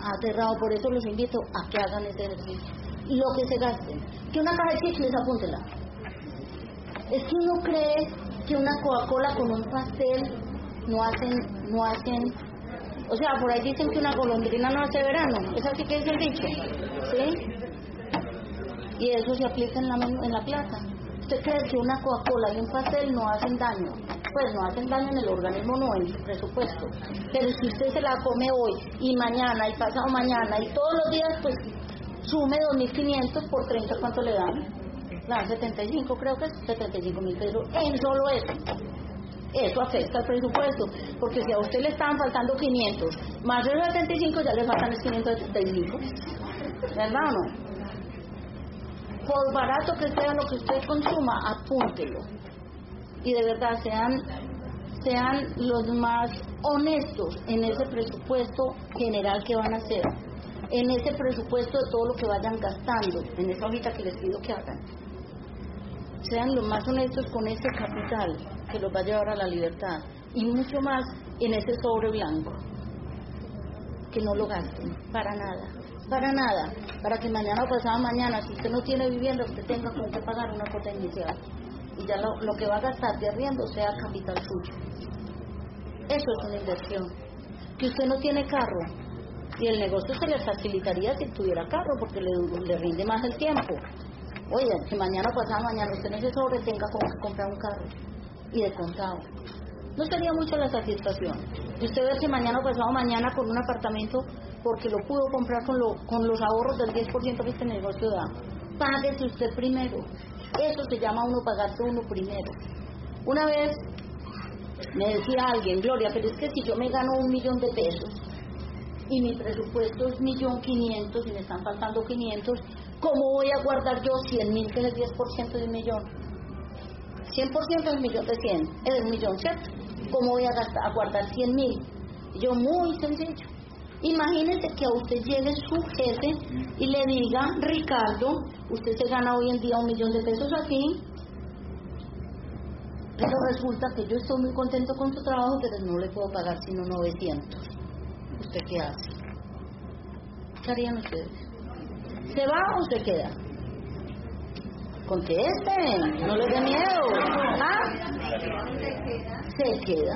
aterrado. Por eso los invito a que hagan ese ejercicio. Lo que se gasten. Que una caja de chicles, apúntela. Es que uno cree que una Coca-Cola con un pastel no hacen, no hacen, o sea, por ahí dicen que una golondrina no hace verano, es así que es el dicho, ¿sí? Y eso se aplica en la, en la plata. ¿Usted cree que una Coca-Cola y un pastel no hacen daño? Pues no hacen daño en el organismo, no en el presupuesto. Pero si usted se la come hoy y mañana y pasado mañana y todos los días, pues sume 2.500 por 30, ¿cuánto le dan? Dan 75, creo que es 75 mil pesos en solo eso. Eso afecta al presupuesto, porque si a usted le estaban faltando 500, más de los 75 ya le faltan los 575. ¿Verdad o no? Por barato que sea lo que usted consuma, apúntelo. Y de verdad sean, sean los más honestos en ese presupuesto general que van a hacer en ese presupuesto de todo lo que vayan gastando, en esa hojita que les pido que hagan sean lo más honestos con ese capital que los va a llevar a la libertad y mucho más en ese sobre blanco que no lo gasten. Para nada para nada. Para que mañana o pasado mañana si usted no tiene vivienda usted tenga que pagar una cuota inicial. Y ya lo, que va a gastar de arriendo sea capital suyo. Eso es una inversión. Que usted no tiene carro y el negocio se le facilitaría si tuviera carro porque le rinde más el tiempo Oye, si mañana pasado mañana usted en ese sobre tenga que comprar un carro y de contado. No sería mucho la satisfacción. Y usted ve que mañana pasado mañana con un apartamento porque lo pudo comprar con, lo, con los ahorros del 10% que este negocio da. Páguese usted primero. Eso se llama uno pagarse uno primero. Una vez me decía alguien, Gloria, pero es que si yo me gano un millón de pesos y mi presupuesto es millón quinientos y me están faltando quinientos, ¿cómo voy a guardar yo 100 mil que es el 10% de un millón? 100% es un millón de 100, es un millón, ¿cierto? ¿Cómo voy a, gastar, a guardar 100 mil? Yo muy sencillo. Imagínese que a usted llegue su jefe y le diga, Ricardo, usted se gana hoy en día un millón de pesos aquí, pero resulta que yo estoy muy contento con su trabajo, pero no le puedo pagar sino 900. ¿Usted qué hace? ¿Qué harían ustedes? ¿Se va o se queda? Contesten, no les dé miedo. ¿Ah? Se queda.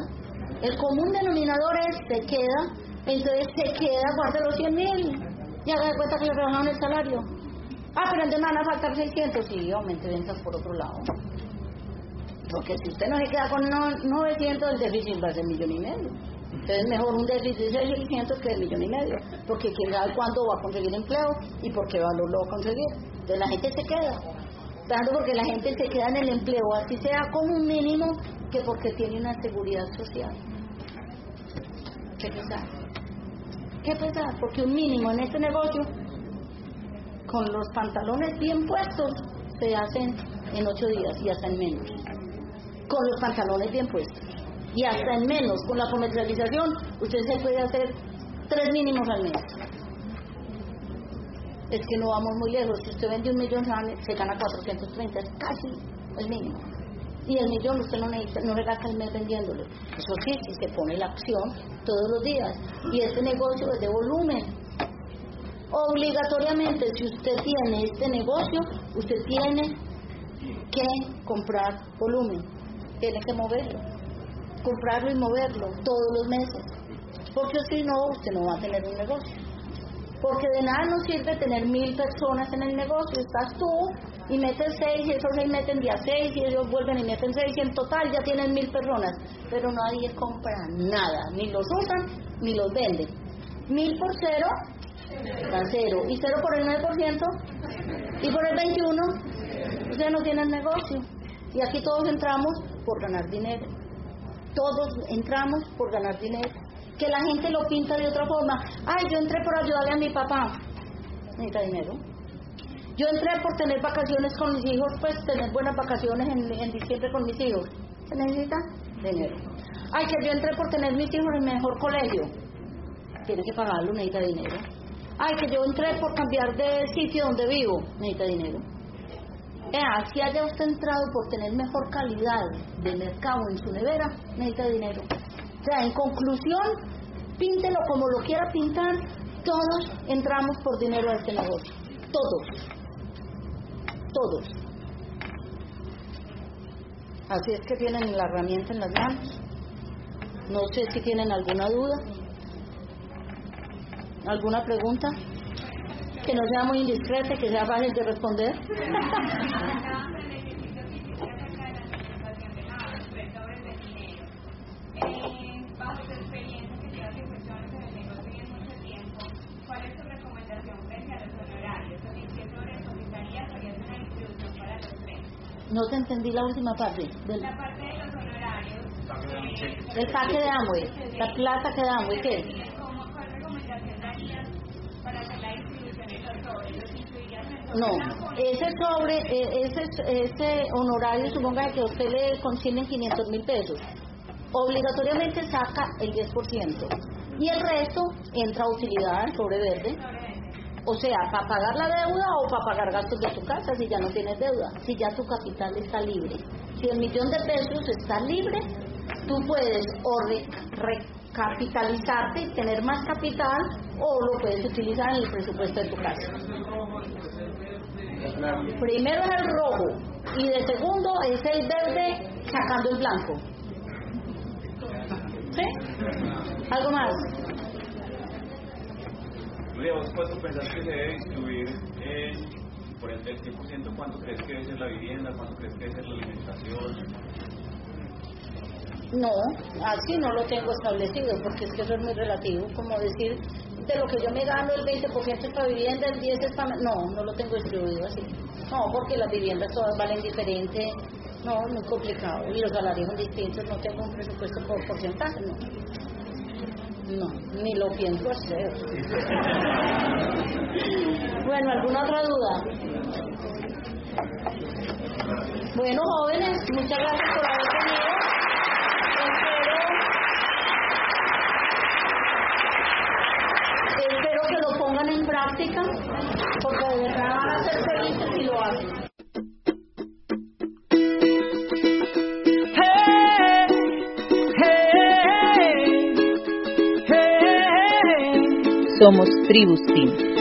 El común denominador es se queda, entonces se queda, guarde los 100 mil y haga de cuenta que le rebajaron el salario. Ah, pero entonces van a faltar 600 y aumente ventas por otro lado. Porque si usted no se queda con 900, el déficit va a ser millón y medio. Entonces mejor un déficit de 600 que el millón y medio. Porque quién sabe cuándo va a conseguir empleo y por qué valor lo va a conseguir. Entonces la gente se queda. Tanto porque la gente se queda en el empleo, así sea con un mínimo, que porque tiene una seguridad social. ¿Qué pesar? ¿Qué pesar? Porque un mínimo en este negocio, con los pantalones bien puestos, se hacen en ocho días y hasta en menos con los pantalones bien puestos. Y hasta en menos, con la comercialización, usted se puede hacer tres mínimos al mes. Es que no vamos muy lejos. Si usted vende un millón, se gana 430, es casi el mínimo. Y el millón usted no, necesita, no le gasta el mes vendiéndolo. Eso sí, si se pone la acción todos los días. Y este negocio es de volumen. Obligatoriamente, si usted tiene este negocio, usted tiene que comprar volumen tiene que moverlo, comprarlo y moverlo todos los meses, porque si no, usted no va a tener un negocio. Porque de nada nos sirve tener mil personas en el negocio, estás tú y metes seis, y esos seis meten día seis, y ellos vuelven y meten seis, y en total ya tienen mil personas, pero nadie compra nada, ni los usan, ni los venden. Mil por cero, da cero, y cero por el 9%, y por el 21, usted no tiene negocio. Y aquí todos entramos por ganar dinero. Todos entramos por ganar dinero. Que la gente lo pinta de otra forma. Ay, yo entré por ayudarle a mi papá. Necesita dinero. Yo entré por tener vacaciones con mis hijos, pues tener buenas vacaciones en, diciembre con mis hijos. ¿Se necesita? Dinero. Ay, que yo entré por tener mis hijos en mejor colegio. Tiene que pagarlo, necesita dinero. Ay, que yo entré por cambiar de sitio donde vivo. Necesita dinero si haya usted entrado por tener mejor calidad de mercado en su nevera, necesita dinero. O sea, en conclusión, píntelo como lo quiera pintar, todos entramos por dinero a este negocio. Todos. Todos. Así es que tienen la herramienta en las manos. No sé si tienen alguna duda. ¿Alguna pregunta? Que no sea muy indiscreta, que sea fácil de responder. No te entendí la última parte. Del... La parte de los honorarios. El paque de Amway. La plata que da Amway, ¿qué? No, ese sobre, e, ese, ese honorario, suponga que usted le consignen 500 mil pesos, obligatoriamente saca el 10%. Y el resto entra a utilidad sobre verde. O sea, para pagar la deuda o para pagar gastos de tu casa si ya no tienes deuda, si ya tu capital está libre. Si el millón de pesos está libre, tú puedes o recapitalizarte y tener más capital o lo puedes utilizar en el presupuesto de tu casa. Primero es el rojo y de segundo es el verde sacando el blanco. ¿Sí? ¿Algo más? ¿vos cuánto pensás que se debe distribuir por el 10%? ¿Cuánto crees que debe ser la vivienda? ¿Cuánto crees que debe ser la alimentación? No, así no lo tengo establecido, porque es que eso es muy relativo, como decir, de lo que yo me gano el 20% es para vivienda, el 10% es para... No, no lo tengo distribuido así. No, porque las viviendas todas valen diferente, no, es muy complicado, y los salarios son distintos, no tengo un presupuesto por porcentaje, no. No, ni lo pienso hacer. <laughs> bueno, ¿alguna otra duda? Bueno, jóvenes, muchas gracias por haber venido. En práctica, porque de verdad van a ser felices si lo hacen. Somos Tribus Team.